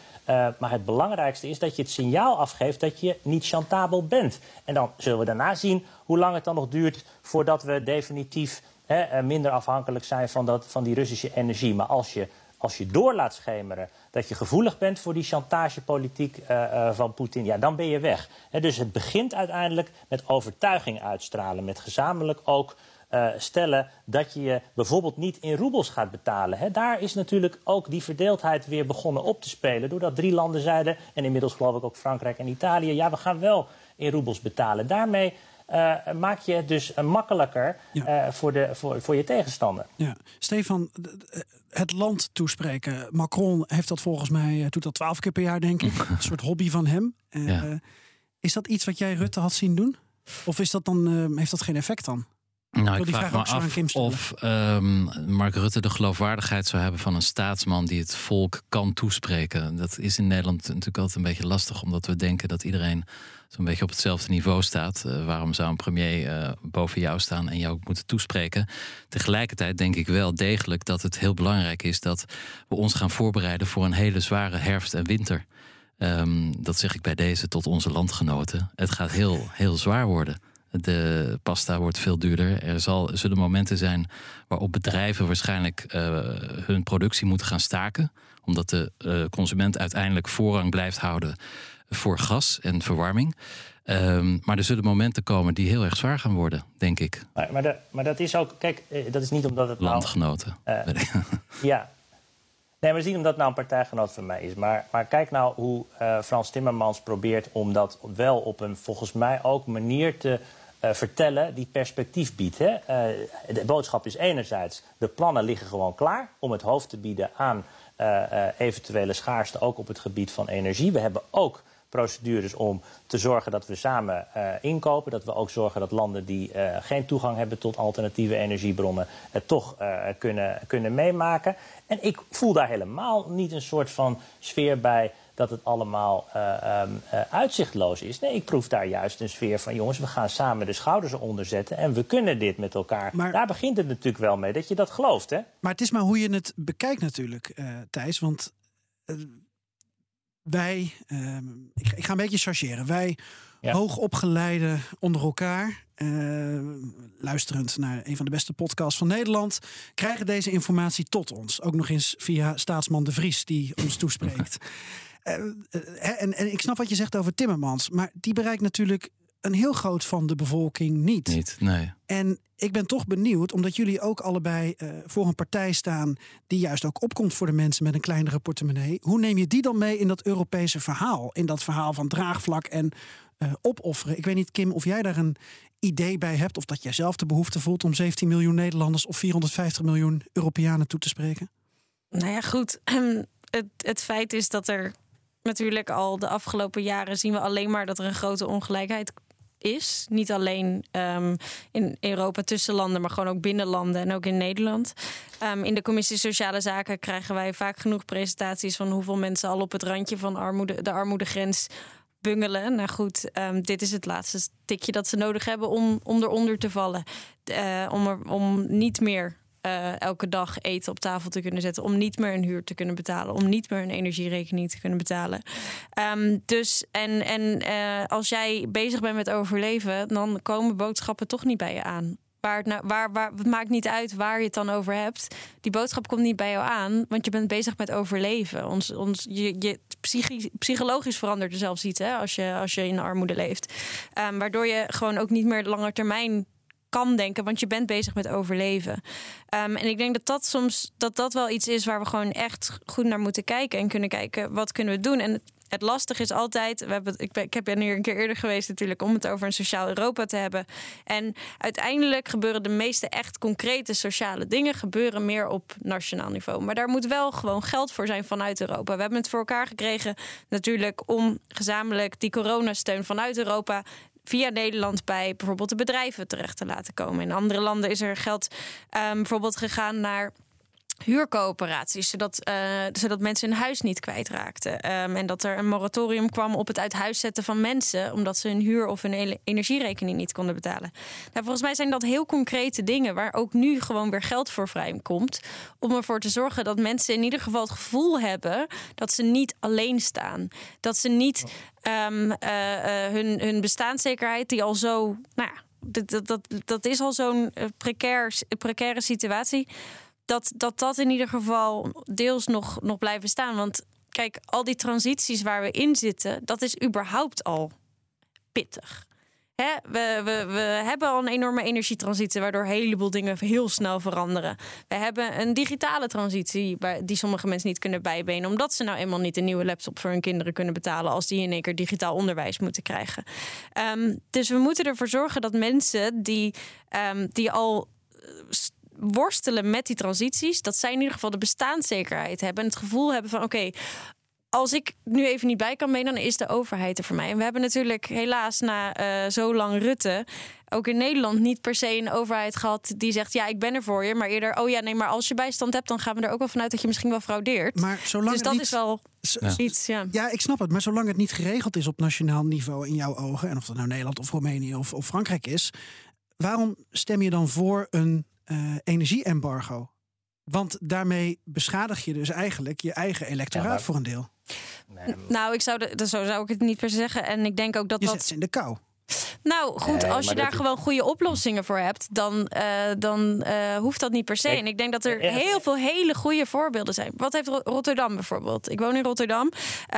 Maar het belangrijkste is dat je het signaal afgeeft dat je niet chantabel bent. En dan zullen we daarna zien hoe lang het dan nog duurt voordat we definitief hè, minder afhankelijk zijn van, dat, van die Russische energie. Maar als je als je door laat schemeren dat je gevoelig bent voor die chantagepolitiek uh, van Poetin, ja, dan ben je weg. dus het begint uiteindelijk met overtuiging uitstralen, met gezamenlijk ook uh, stellen dat je je bijvoorbeeld niet in roebels gaat betalen. daar is natuurlijk ook die verdeeldheid weer begonnen op te spelen, doordat drie landen zeiden, en inmiddels geloof ik ook Frankrijk en Italië, ja, we gaan wel in roebels betalen. Daarmee uh, maak je het dus makkelijker uh, voor, de, voor, voor je tegenstander. Ja. Stefan, het land toespreken. Macron heeft dat volgens mij, eh, doet dat twaalf keer per jaar, denk ik. Een soort hobby van hem. Uh, is dat iets wat jij Rutte had zien doen? Of is dat dan, uh, heeft dat geen effect dan? Nou, ik vraag me af of um, Mark Rutte de geloofwaardigheid zou hebben van een staatsman die het volk kan toespreken. Dat is in Nederland natuurlijk altijd een beetje lastig, omdat we denken dat iedereen zo'n beetje op hetzelfde niveau staat. Uh, waarom zou een premier uh, boven jou staan en jou ook moeten toespreken? Tegelijkertijd denk ik wel degelijk dat het heel belangrijk is dat we ons gaan voorbereiden voor een hele zware herfst en winter. Um, dat zeg ik bij deze tot onze landgenoten. Het gaat heel, heel zwaar worden. De pasta wordt veel duurder. Er zal, zullen momenten zijn waarop bedrijven waarschijnlijk uh, hun productie moeten gaan staken. Omdat de uh, consument uiteindelijk voorrang blijft houden voor gas en verwarming. Um, maar er zullen momenten komen die heel erg zwaar gaan worden, denk ik. Maar, maar, de, maar dat is ook, kijk, eh, dat is niet omdat het. Nou, Landgenoten. Nou, ja. Nee, maar dat is niet omdat het nou een partijgenoot van mij is. Maar, maar kijk nou hoe uh, Frans Timmermans probeert om dat wel op een volgens mij ook manier te vertellen die perspectief biedt. Hè? Uh, de boodschap is enerzijds, de plannen liggen gewoon klaar om het hoofd te bieden aan uh, eventuele schaarste, ook op het gebied van energie. We hebben ook procedures om te zorgen dat we samen inkopen. Dat we ook zorgen dat landen die geen toegang hebben tot alternatieve energiebronnen het toch kunnen, kunnen meemaken. En ik voel daar helemaal niet een soort van sfeer bij dat het allemaal uh, um, uh, uitzichtloos is. Nee, ik proef daar juist een sfeer van... jongens, we gaan samen de schouders eronder zetten... en we kunnen dit met elkaar. Maar, daar begint het natuurlijk wel mee, dat je dat gelooft, hè? Maar het is maar hoe je het bekijkt natuurlijk, uh, Thijs. Want wij... Ehm, ik, ik, ga een beetje chargeren. Wij, ja. hoogopgeleiden onder elkaar... luisterend naar een van de beste podcasts van Nederland... krijgen deze informatie tot ons. Ook nog eens via staatsman De Vries, die ons toespreekt. Uh, en, en ik snap wat je zegt over Timmermans, maar die bereikt natuurlijk een heel groot van de bevolking niet. Niet, nee. En ik ben toch benieuwd, omdat jullie ook allebei uh, voor een partij staan die juist ook opkomt voor de mensen met een kleinere portemonnee. Hoe neem je die dan mee in dat Europese verhaal? In dat verhaal van draagvlak en uh, opofferen. Ik weet niet, Kim, of jij daar een idee bij hebt, of dat jij zelf de behoefte voelt om 17 miljoen Nederlanders of 450 miljoen Europeanen toe te spreken? Nou ja, goed. Het, het feit is dat er natuurlijk al de afgelopen jaren zien we alleen maar dat er een grote ongelijkheid is. Niet alleen um, in Europa tussen landen, maar gewoon ook binnen landen en ook in Nederland. Um, in de Commissie Sociale Zaken krijgen wij vaak genoeg presentaties van hoeveel mensen al op het randje van armoede, de armoedegrens bungelen. Nou goed, um, dit is het laatste tikje dat ze nodig hebben om, om eronder te vallen. Uh, om, er, om niet meer uh, elke dag eten op tafel te kunnen zetten. Om niet meer een huur te kunnen betalen. Om niet meer een energierekening te kunnen betalen. Um, dus en, en uh, als jij bezig bent met overleven, dan komen boodschappen toch niet bij je aan. Waar het, nou, waar, waar, maakt niet uit waar je het dan over hebt. Die boodschap komt niet bij jou aan, want je bent bezig met overleven. Ons, ons, je, je, psychologisch verandert er zelfs iets hè, als, je, als je in armoede leeft. Um, waardoor je gewoon ook niet meer langer termijn kan denken, want je bent bezig met overleven. Um, en ik denk dat dat soms dat dat wel iets is waar we gewoon echt goed naar moeten kijken en kunnen kijken wat kunnen we doen. En het, het lastige is altijd, we hebben, ik, ben, ik ben hier een keer eerder geweest natuurlijk om het over een sociaal Europa te hebben. En uiteindelijk gebeuren de meeste echt concrete sociale dingen gebeuren meer op nationaal niveau. Maar daar moet wel gewoon geld voor zijn vanuit Europa. We hebben het voor elkaar gekregen natuurlijk om gezamenlijk die coronasteun vanuit Europa via Nederland bij bijvoorbeeld de bedrijven terecht te laten komen. In andere landen is er geld um, bijvoorbeeld gegaan naar huurcoöperaties, zodat, uh, zodat mensen hun huis niet kwijtraakten. Um, en dat er een moratorium kwam op het uit huis zetten van mensen, omdat ze hun huur of hun energierekening niet konden betalen. Nou, volgens mij zijn dat heel concrete dingen waar ook nu gewoon weer geld voor vrij komt. Om ervoor te zorgen dat mensen in ieder geval het gevoel hebben dat ze niet alleen staan. Dat ze niet um, uh, uh, hun, hun bestaanszekerheid, die al zo. Nou ja, dat, dat, dat is al zo'n precair, precaire situatie dat, dat dat in ieder geval deels nog, nog blijven staan. Want kijk, al die transities waar we in zitten, dat is überhaupt al pittig. Hè? We, we, we hebben al een enorme energietransitie, waardoor een heleboel dingen heel snel veranderen. We hebben een digitale transitie die sommige mensen niet kunnen bijbenen, omdat ze nou eenmaal niet een nieuwe laptop voor hun kinderen kunnen betalen als die in één keer digitaal onderwijs moeten krijgen. Um, dus we moeten ervoor zorgen dat mensen die, um, die al worstelen met die transities, dat zij in ieder geval de bestaanszekerheid hebben en het gevoel hebben van oké, als ik nu even niet bij kan mee, dan is de overheid er voor mij. En we hebben natuurlijk helaas na uh, zo lang Rutte ook in Nederland niet per se een overheid gehad die zegt: Ja, ik ben er voor je. Maar eerder: Oh ja, nee, maar als je bijstand hebt, dan gaan we er ook wel vanuit dat je misschien wel fraudeert. Maar zolang dus dat niet... is wel ja. iets. Ja. ja, ik snap het. Maar zolang het niet geregeld is op nationaal niveau in jouw ogen, en of dat nou Nederland of Roemenië of, of Frankrijk is, waarom stem je dan voor een uh, energieembargo. Want daarmee beschadig je dus eigenlijk je eigen electoraat voor een deel. Nee, nou, ik zou de, zo zou ik het niet per se zeggen. En ik denk ook dat je dat. Zet ze in de kou. Nou goed, als je daar gewoon goede oplossingen voor hebt, dan, uh, dan uh, hoeft dat niet per se. En ik denk dat er heel veel hele goede voorbeelden zijn. Wat heeft Rotterdam bijvoorbeeld? Ik woon in Rotterdam.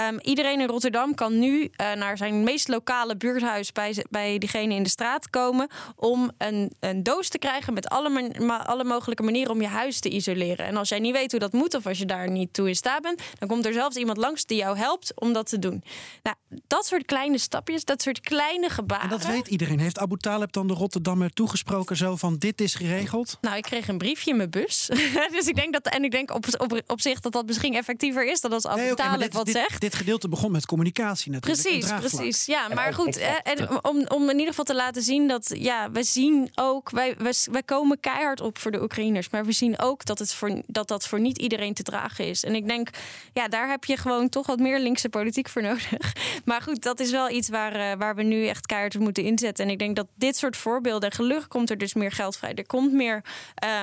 Um, iedereen in Rotterdam kan nu uh, naar zijn meest lokale buurthuis bij, bij diegene in de straat komen om een, een doos te krijgen met alle, alle mogelijke manieren om je huis te isoleren. En als jij niet weet hoe dat moet of als je daar niet toe in staat bent, dan komt er zelfs iemand langs die jou helpt om dat te doen. Nou, dat soort kleine stapjes, dat soort kleine gebaren en dat weet iedereen. Heeft Abu Talib dan de Rotterdammer toegesproken zo van dit is geregeld? Nou, ik kreeg een briefje in mijn bus. dus ik denk dat, en ik denk op, op, op zich dat dat misschien effectiever is dan als Abu nee, okay, Talib wat dit, zegt. Dit gedeelte begon met communicatie natuurlijk. Precies, precies. Ja, maar goed. En om, om in ieder geval te laten zien dat ja, we zien ook, wij, wij, wij komen keihard op voor de Oekraïners. Maar we zien ook dat, het voor, dat dat voor niet iedereen te dragen is. En ik denk, ja, daar heb je gewoon toch wat meer linkse politiek voor nodig. Maar goed, dat is wel iets waar, uh, waar we nu echt keihard moeten inzetten. En ik denk dat dit soort voorbeelden, gelukkig komt er dus meer geld vrij. Er komt meer,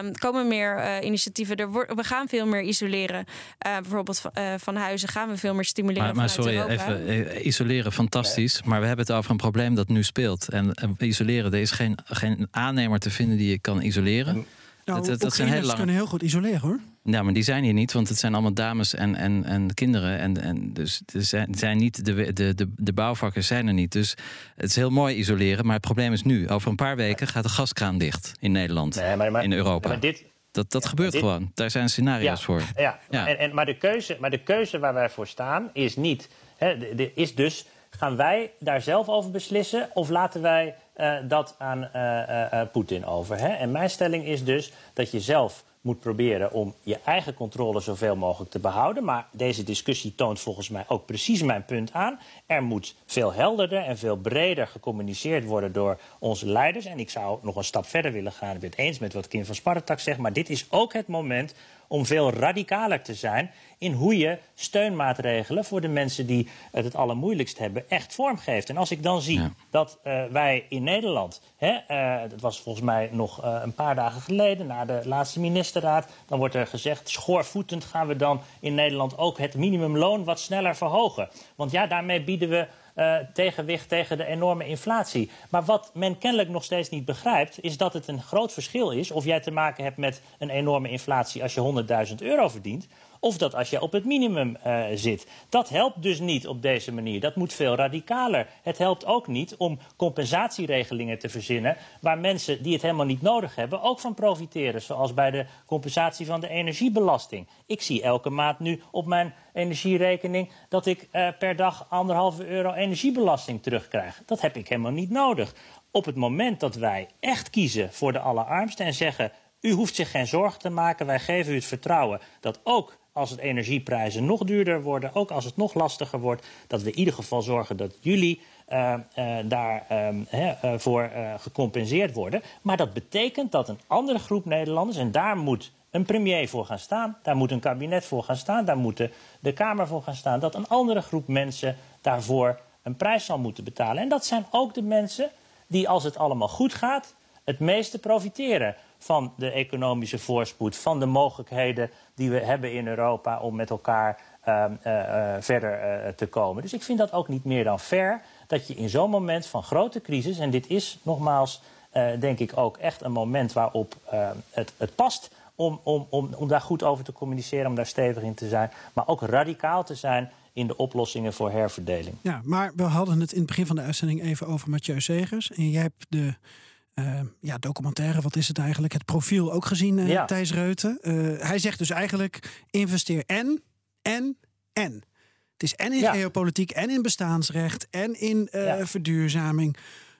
um, komen meer uh, initiatieven. Er we gaan veel meer isoleren. Uh, bijvoorbeeld uh, van huizen gaan we veel meer stimuleren. Maar, maar sorry, Europa. even isoleren, fantastisch. Maar we hebben het over een probleem dat nu speelt. En isoleren, er is geen, geen aannemer te vinden die je kan isoleren. Nou, dat, dat, dat zijn heel lange... kunnen heel goed isoleren hoor. Ja, maar die zijn hier niet, want het zijn allemaal dames en, en, en kinderen. En, en dus zijn, zijn niet de, de, de, de bouwvakkers zijn er niet. Dus het is heel mooi isoleren. Maar het probleem is nu. Over een paar weken gaat de gaskraan dicht in Nederland. Nee, maar, maar, in Europa. Maar dit, dat, dat gebeurt gewoon. Daar zijn scenario's voor. Ja, ja. En, en, maar, de keuze, maar de keuze waar wij voor staan is niet. Hè, de, de, is dus, gaan wij daar zelf over beslissen? Of laten wij uh, dat aan uh, uh, Poetin over? Hè? En mijn stelling is dus dat je zelf moet proberen om je eigen controle zoveel mogelijk te behouden. Maar deze discussie toont volgens mij ook precies mijn punt aan. Er moet veel helderder en veel breder gecommuniceerd worden door onze leiders. En ik zou nog een stap verder willen gaan. Ik ben het eens met wat Kim van Spartak zegt. Maar dit is ook het moment om veel radicaler te zijn in hoe je steunmaatregelen voor de mensen die het het allermoeilijkst hebben echt vormgeeft. En als ik dan zie dat uh, wij in Nederland, hè, uh, dat was volgens mij nog uh, een paar dagen geleden na de laatste ministerraad, dan wordt er gezegd schoorvoetend gaan we dan in Nederland ook het minimumloon wat sneller verhogen. Want ja, daarmee bieden we uh, tegenwicht tegen de enorme inflatie. Maar wat men kennelijk nog steeds niet begrijpt, is dat het een groot verschil is of jij te maken hebt met een enorme inflatie als je 100.000 euro verdient. Of dat als je op het minimum uh, zit. Dat helpt dus niet op deze manier. Dat moet veel radicaler. Het helpt ook niet om compensatieregelingen te verzinnen. waar mensen die het helemaal niet nodig hebben ook van profiteren. Zoals bij de compensatie van de energiebelasting. Ik zie elke maand nu op mijn energierekening dat ik uh, per dag anderhalve euro energiebelasting terugkrijg. Dat heb ik helemaal niet nodig. Op het moment dat wij echt kiezen voor de allerarmsten en zeggen. U hoeft zich geen zorgen te maken. Wij geven u het vertrouwen dat ook als het energieprijzen nog duurder worden, ook als het nog lastiger wordt, dat we in ieder geval zorgen dat jullie uh, uh, daarvoor ehm, uh, gecompenseerd worden. Maar dat betekent dat een andere groep Nederlanders, en daar moet een premier voor gaan staan. Daar moet een kabinet voor gaan staan. Daar moet de Kamer voor gaan staan. Dat een andere groep mensen daarvoor een prijs zal moeten betalen. En dat zijn ook de mensen die, als het allemaal goed gaat, het meeste profiteren van de economische voorspoed, van de mogelijkheden die we hebben in Europa om met elkaar uh, uh, verder uh, te komen. Dus ik vind dat ook niet meer dan fair dat je in zo'n moment van grote crisis, en dit is nogmaals, denk ik ook echt een moment waarop het, het past om, om, om, om daar goed over te communiceren, om daar stevig in te zijn, maar ook radicaal te zijn in de oplossingen voor herverdeling. Ja, maar we hadden het in het begin van de uitzending even over Mathieu Segers. En jij hebt de uh, ja, documentaire, wat is het eigenlijk? Het profiel ook gezien, uh, ja. Thijs Reuten. Uh, hij zegt dus eigenlijk: investeer en, en, en. Het is en in ja. geopolitiek, en in bestaansrecht, en in ja. verduurzaming.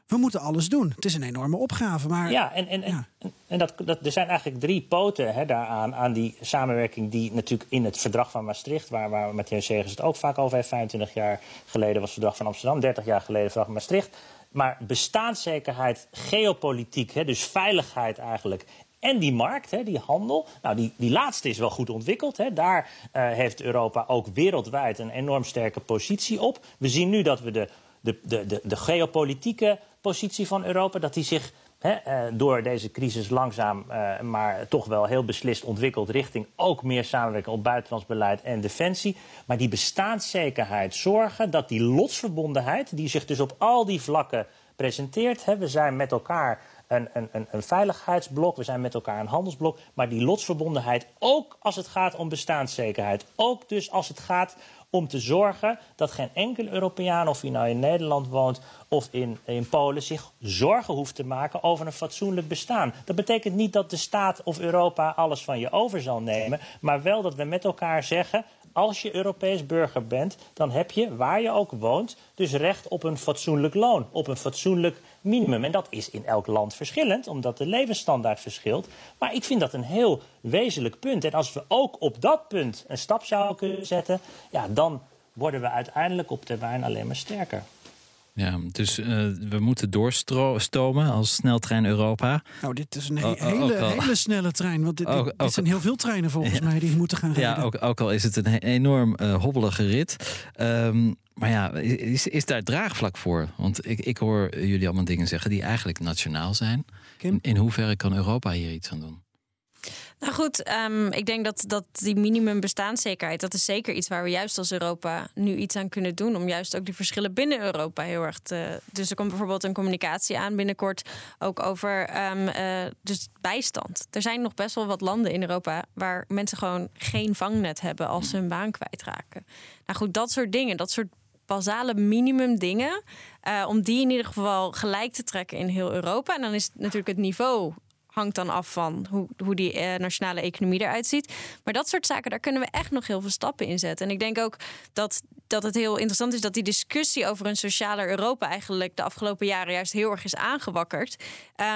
We moeten alles doen. Het is een enorme opgave. Maar, ja, en, en, en, en dat, dat, er zijn eigenlijk drie poten hè, daaraan, aan die samenwerking die natuurlijk in het verdrag van Maastricht, waar, waar Mathieu Segers het ook vaak over heeft, 25 jaar geleden was het verdrag van Amsterdam, 30 jaar geleden het verdrag van Maastricht. Maar bestaanszekerheid, geopolitiek, hè, dus veiligheid eigenlijk. En die markt, hè, die handel, nou, die, die laatste is wel goed ontwikkeld. Hè. Daar uh, heeft Europa ook wereldwijd een enorm sterke positie op. We zien nu dat we de, de, de, de, de geopolitieke positie van Europa, dat die zich He, uh, door deze crisis langzaam, uh, maar toch wel heel beslist ontwikkeld richting ook meer samenwerking op buitenlands beleid en defensie. Maar die bestaanszekerheid zorgen dat die lotsverbondenheid, die zich dus op al die vlakken presenteert. We zijn met elkaar een, een, een, veiligheidsblok, we zijn met elkaar een handelsblok. Maar die lotsverbondenheid, ook als het gaat om bestaanszekerheid, ook dus als het gaat om te zorgen dat geen enkele Europeaan, of hij nou in Nederland woont of in, in Polen, zich zorgen hoeft te maken over een fatsoenlijk bestaan. Dat betekent niet dat de staat of Europa alles van je over zal nemen, maar wel dat we met elkaar zeggen. Als je Europees burger bent, dan heb je, waar je ook woont, dus recht op een fatsoenlijk loon, op een fatsoenlijk minimum. En dat is in elk land verschillend, omdat de levensstandaard verschilt. Maar ik vind dat een heel wezenlijk punt. En als we ook op dat punt een stap zouden kunnen zetten, ja, dan worden we uiteindelijk op termijn alleen maar sterker. Ja, dus uh, we moeten doorstomen als sneltrein Europa. Nou, dit is een he hele, hele snelle trein. Want dit, ook, dit, dit zijn heel veel treinen volgens ja. mij die moeten gaan rijden. Ja, ook, ook, al is het een enorm uh, hobbelige rit. Um, maar ja, is, is daar draagvlak voor? Want ik, ik hoor jullie allemaal dingen zeggen die eigenlijk nationaal zijn. In, in hoeverre kan Europa hier iets aan doen? Nou goed, um, ik denk dat, dat die minimum bestaanszekerheid, dat is zeker iets waar we juist als Europa nu iets aan kunnen doen. Om juist ook die verschillen binnen Europa heel erg te. Dus er komt bijvoorbeeld een communicatie aan binnenkort ook over um, uh, dus bijstand. Er zijn nog best wel wat landen in Europa waar mensen gewoon geen vangnet hebben als ze hun baan kwijtraken. Nou goed, dat soort dingen, dat soort basale minimum dingen. Uh, om die in ieder geval gelijk te trekken in heel Europa. En dan is natuurlijk het niveau hangt dan af van hoe, hoe die eh, nationale economie eruit ziet. Maar dat soort zaken, daar kunnen we echt nog heel veel stappen in zetten. En ik denk ook dat, dat het heel interessant is dat die discussie over een socialer Europa eigenlijk de afgelopen jaren juist heel erg is aangewakkerd.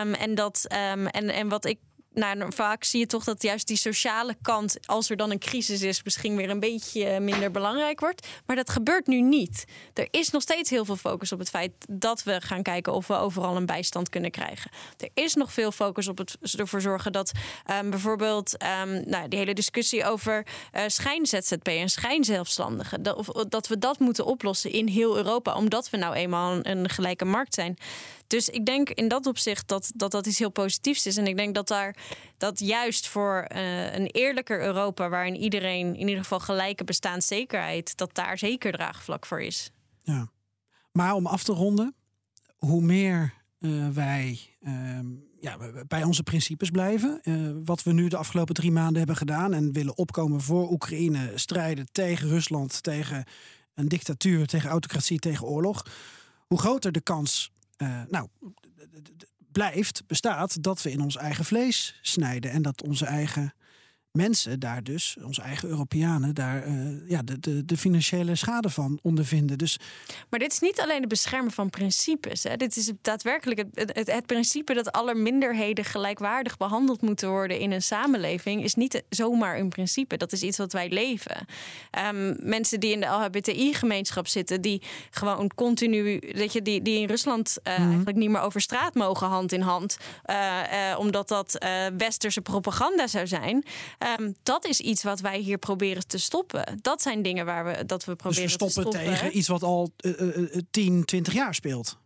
Um, en, dat, um, en, en wat ik nou, vaak zie je toch dat juist die sociale kant, als er dan een crisis is, misschien weer een beetje minder belangrijk wordt. Maar dat gebeurt nu niet. Er is nog steeds heel veel focus op het feit dat we gaan kijken of we overal een bijstand kunnen krijgen. Er is nog veel focus op het ervoor zorgen dat um, bijvoorbeeld um, nou, die hele discussie over uh, schijn-ZZP en schijnzelfstandigen, dat, we dat moeten oplossen in heel Europa, omdat we nou eenmaal een, een gelijke markt zijn. Dus ik denk in dat opzicht dat, dat dat iets heel positiefs is. En ik denk dat daar dat juist voor uh, een eerlijker Europa, waarin iedereen in ieder geval gelijke bestaanszekerheid, dat daar zeker draagvlak voor is. Ja, maar om af te ronden, hoe meer uh, wij uh, ja, bij onze principes blijven. Uh, wat we nu de afgelopen drie maanden hebben gedaan en willen opkomen voor Oekraïne, strijden tegen Rusland, tegen een dictatuur, tegen autocratie, tegen oorlog. Hoe groter de kans uh, nou, blijft, bestaat dat we in ons eigen vlees snijden. En dat onze eigen mensen daar dus, onze eigen Europeanen, daar uh, ja, de, de, de, financiële schade van ondervinden. Dus... Maar dit is niet alleen het beschermen van principes. Hè. Dit is daadwerkelijk het, het, het, principe dat alle minderheden gelijkwaardig behandeld moeten worden in een samenleving, is niet zomaar een principe. Dat is iets wat wij leven. Um, mensen die in de LHBTI-gemeenschap zitten, die gewoon continu, dat je, die, die in Rusland uh, mm. eigenlijk niet meer over straat mogen hand in hand, uh, omdat dat westerse propaganda zou zijn. Um, dat is iets wat wij hier proberen te stoppen. Dat zijn dingen waar we dat we proberen dus we stoppen te stoppen. tegen iets wat al uh, uh, 10, 20 jaar speelt.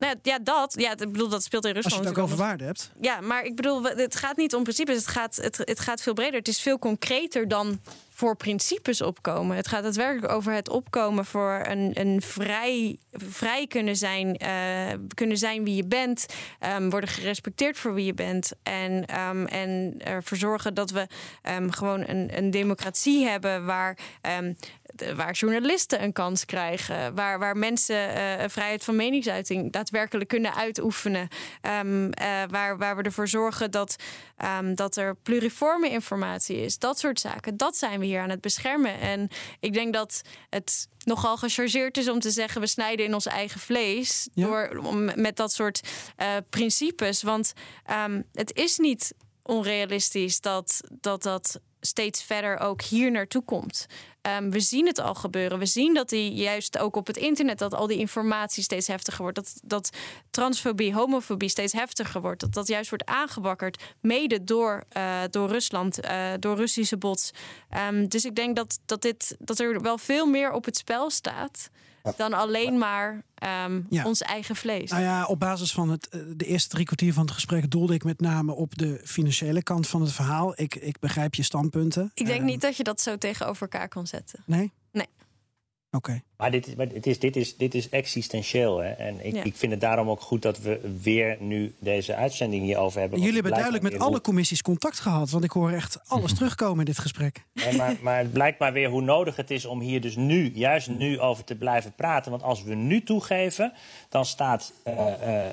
Nou, ja, dat. Ja, ik bedoel, dat speelt in Rusland. Als je het ook over waarde hebt. Ja, maar ik bedoel, het gaat niet om principes. Het gaat, het, het gaat veel breder. Het is veel concreter dan voor principes opkomen. Het gaat daadwerkelijk over het opkomen voor een, een vrij, vrij kunnen zijn, uh, kunnen zijn wie je bent, um, worden gerespecteerd voor wie je bent en, um, en ervoor zorgen dat we um, gewoon een, een democratie hebben waar waar journalisten een kans krijgen, waar, waar mensen uh, vrijheid van meningsuiting daadwerkelijk kunnen uitoefenen, um, uh, waar, waar we ervoor zorgen dat, um, dat er pluriforme informatie is, dat soort zaken. Dat zijn we hier aan het beschermen. En ik denk dat het nogal gechargeerd is om te zeggen we snijden in ons eigen vlees ja. door om, met dat soort uh, principes, want um, het is niet onrealistisch dat dat, dat steeds verder ook hier naartoe komt. Um, we zien het al gebeuren. We zien dat die juist ook op het internet dat al die informatie steeds heftiger wordt. Dat, dat transfobie, homofobie steeds heftiger wordt. Dat dat juist wordt aangewakkerd, mede door, uh, door Rusland, uh, door Russische bots. Um, dus ik denk dat, dat, dit, dat er wel veel meer op het spel staat dan alleen maar um, ja. ons eigen vlees. Nou ja, op basis van het, eh, de eerste drie kwartier van het gesprek doelde ik met name op de financiële kant van het verhaal. Ik, ik begrijp je standpunten. Ik denk um, niet dat je dat zo tegenover elkaar kan zetten. Nee? Nee. Oké. Maar, dit, maar het is, dit, is, dit is existentieel. Hè? En ik, ja. ik vind het daarom ook goed dat we weer nu deze uitzending hierover hebben. Jullie hebben duidelijk met alle commissies contact gehad. Want ik hoor echt alles terugkomen in dit gesprek. Nee, maar, maar het blijkt maar weer hoe nodig het is om hier dus nu, juist nu, over te blijven praten. Want als we nu toegeven, dan staat uh, uh,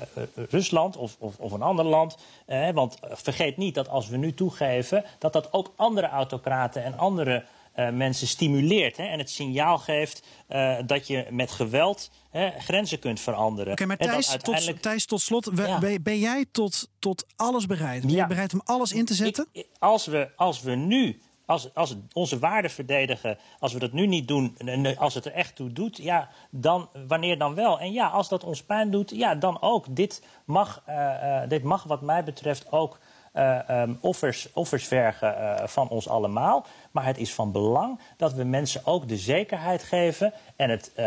Rusland of, of, of, een ander land. Uh, want vergeet niet dat als we nu toegeven, dat dat ook andere autocraten en andere uh, mensen stimuleert hè, en het signaal geeft uh, dat je met geweld hè, grenzen kunt veranderen. Oké, okay, maar Thijs, uiteindelijk... tot, Thijs, tot slot, ja. ben, ben, jij tot, tot alles bereid? Ben ja. je bereid om alles in te zetten? Ik, als, we, als we nu als, als onze waarden verdedigen, als we dat nu niet doen, als het er echt toe doet, ja, dan wanneer dan wel? En ja, als dat ons pijn doet, ja, dan ook. Dit mag, uh, uh, dit mag wat mij betreft ook um, offers, offers vergen uh, van ons allemaal. Maar het is van belang dat we mensen ook de zekerheid geven en het, uh,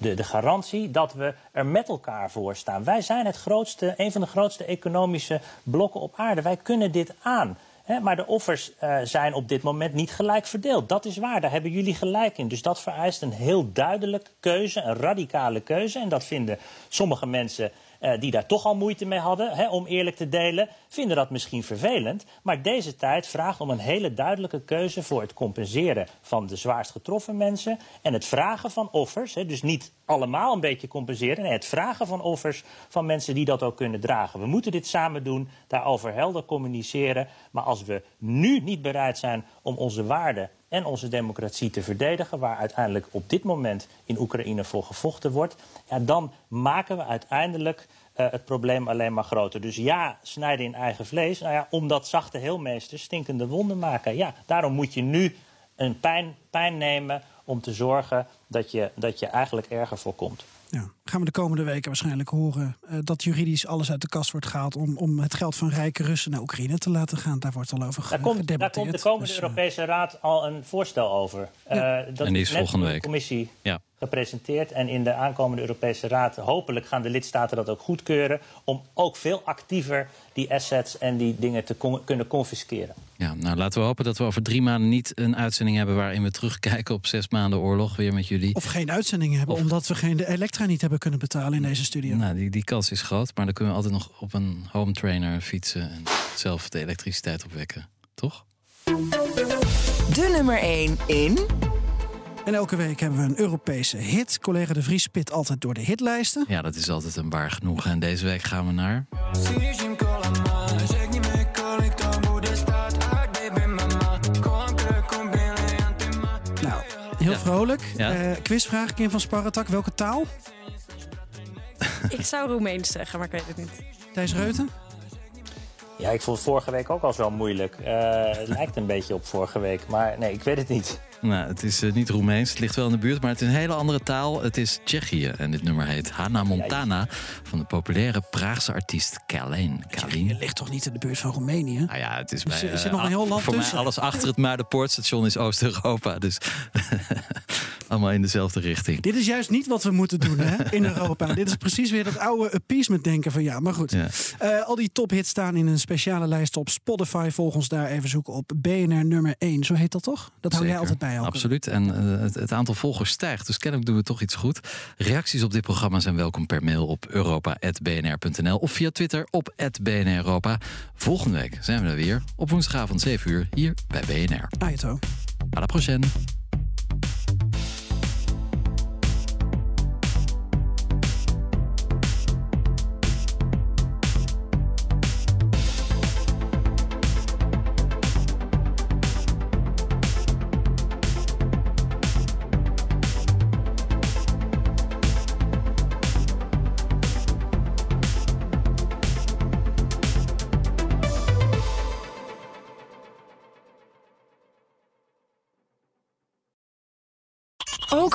de, de, garantie dat we er met elkaar voor staan. Wij zijn het grootste, een van de grootste economische blokken op aarde. Wij kunnen dit aan. Maar de offers zijn op dit moment niet gelijk verdeeld. Dat is waar, daar hebben jullie gelijk in. Dus dat vereist een heel duidelijke keuze, een radicale keuze. En dat vinden sommige mensen die daar toch al moeite mee hadden, hè, om eerlijk te delen, vinden dat misschien vervelend. Maar deze tijd vraagt om een hele duidelijke keuze voor het compenseren van de zwaarst getroffen mensen. En het vragen van offers. Hè, dus niet allemaal een beetje compenseren. Nee, het vragen van offers van mensen die dat ook kunnen dragen. We moeten dit samen doen, daarover helder communiceren. Maar als we nu niet bereid zijn om onze waarden en onze democratie te verdedigen, waar uiteindelijk op dit moment in Oekraïne voor gevochten wordt, ja, dan maken we uiteindelijk uh, het probleem alleen maar groter. Dus ja, snijden in eigen vlees, nou ja, omdat zachte heelmeesters stinkende wonden maken. Ja, daarom moet je nu een pijn, pijn nemen om te zorgen dat je, dat je eigenlijk erger voorkomt. Ja. Gaan we de komende weken waarschijnlijk horen uh, dat juridisch alles uit de kast wordt gehaald om, om het geld van rijke Russen naar Oekraïne te laten gaan. Daar wordt al over daar komt, daar komt de komende dus, Europese Raad al een voorstel over. Ja. Uh, dat en die is volgende week. De commissie ja gepresenteerd. En in de aankomende Europese Raad hopelijk gaan de lidstaten dat ook goedkeuren. Om ook veel actiever die assets en die dingen te con kunnen confisceren. Ja, nou laten we hopen dat we over drie maanden niet een uitzending hebben waarin we terugkijken op zes maanden oorlog weer met jullie. Of geen uitzending hebben, of... omdat we geen de elektra niet hebben kunnen betalen in deze studio. Nou, die, die kans is groot, maar dan kunnen we altijd nog op een home trainer fietsen en zelf de elektriciteit opwekken, toch? De nummer 1 in en elke week hebben we een Europese hit. Collega De Vries spit altijd door de hitlijsten. Ja, dat is altijd een waar genoegen. En deze week gaan we naar... vrolijk. Ja. quizvraag, Kim van Sparretak. Welke taal? Ik zou Roemeens zeggen, maar ik weet het niet. Thijs Reuten? Ja, ik vond het vorige week ook al zo moeilijk. Uh, het lijkt een beetje op vorige week, maar nee, ik weet het niet. Nou, het is uh, niet Roemeens, het ligt wel in de buurt, maar het is een hele andere taal. Het is Tsjechië en dit nummer heet Hana Montana van de populaire Praagse artiest Kalin. Kalin. ligt toch niet in de buurt van Roemenië? Nou ja, het is bij, er zit nog een heel land voor tussen. mij alles achter het Muidenpoortstation is Oost-Europa, dus allemaal in dezelfde richting. Dit is juist niet wat we moeten doen hè, in Europa. Dit is precies weer dat oude appeasement denken van ja, maar goed. Ja. Uh, al die tophits staan in een speciale lijst op Spotify. Volg ons daar even zoeken op BNR nummer 1. Zo heet dat toch? Dat hou jij altijd bij. Absoluut. En uh, het, het, aantal volgers stijgt. Dus kennelijk doen we toch iets goed. Reacties op dit programma zijn welkom per mail op europa.bnr.nl of via Twitter op BNR Europa. Volgende week zijn we er weer op woensdagavond 7 uur hier bij BNR. Aito. À la prochaine.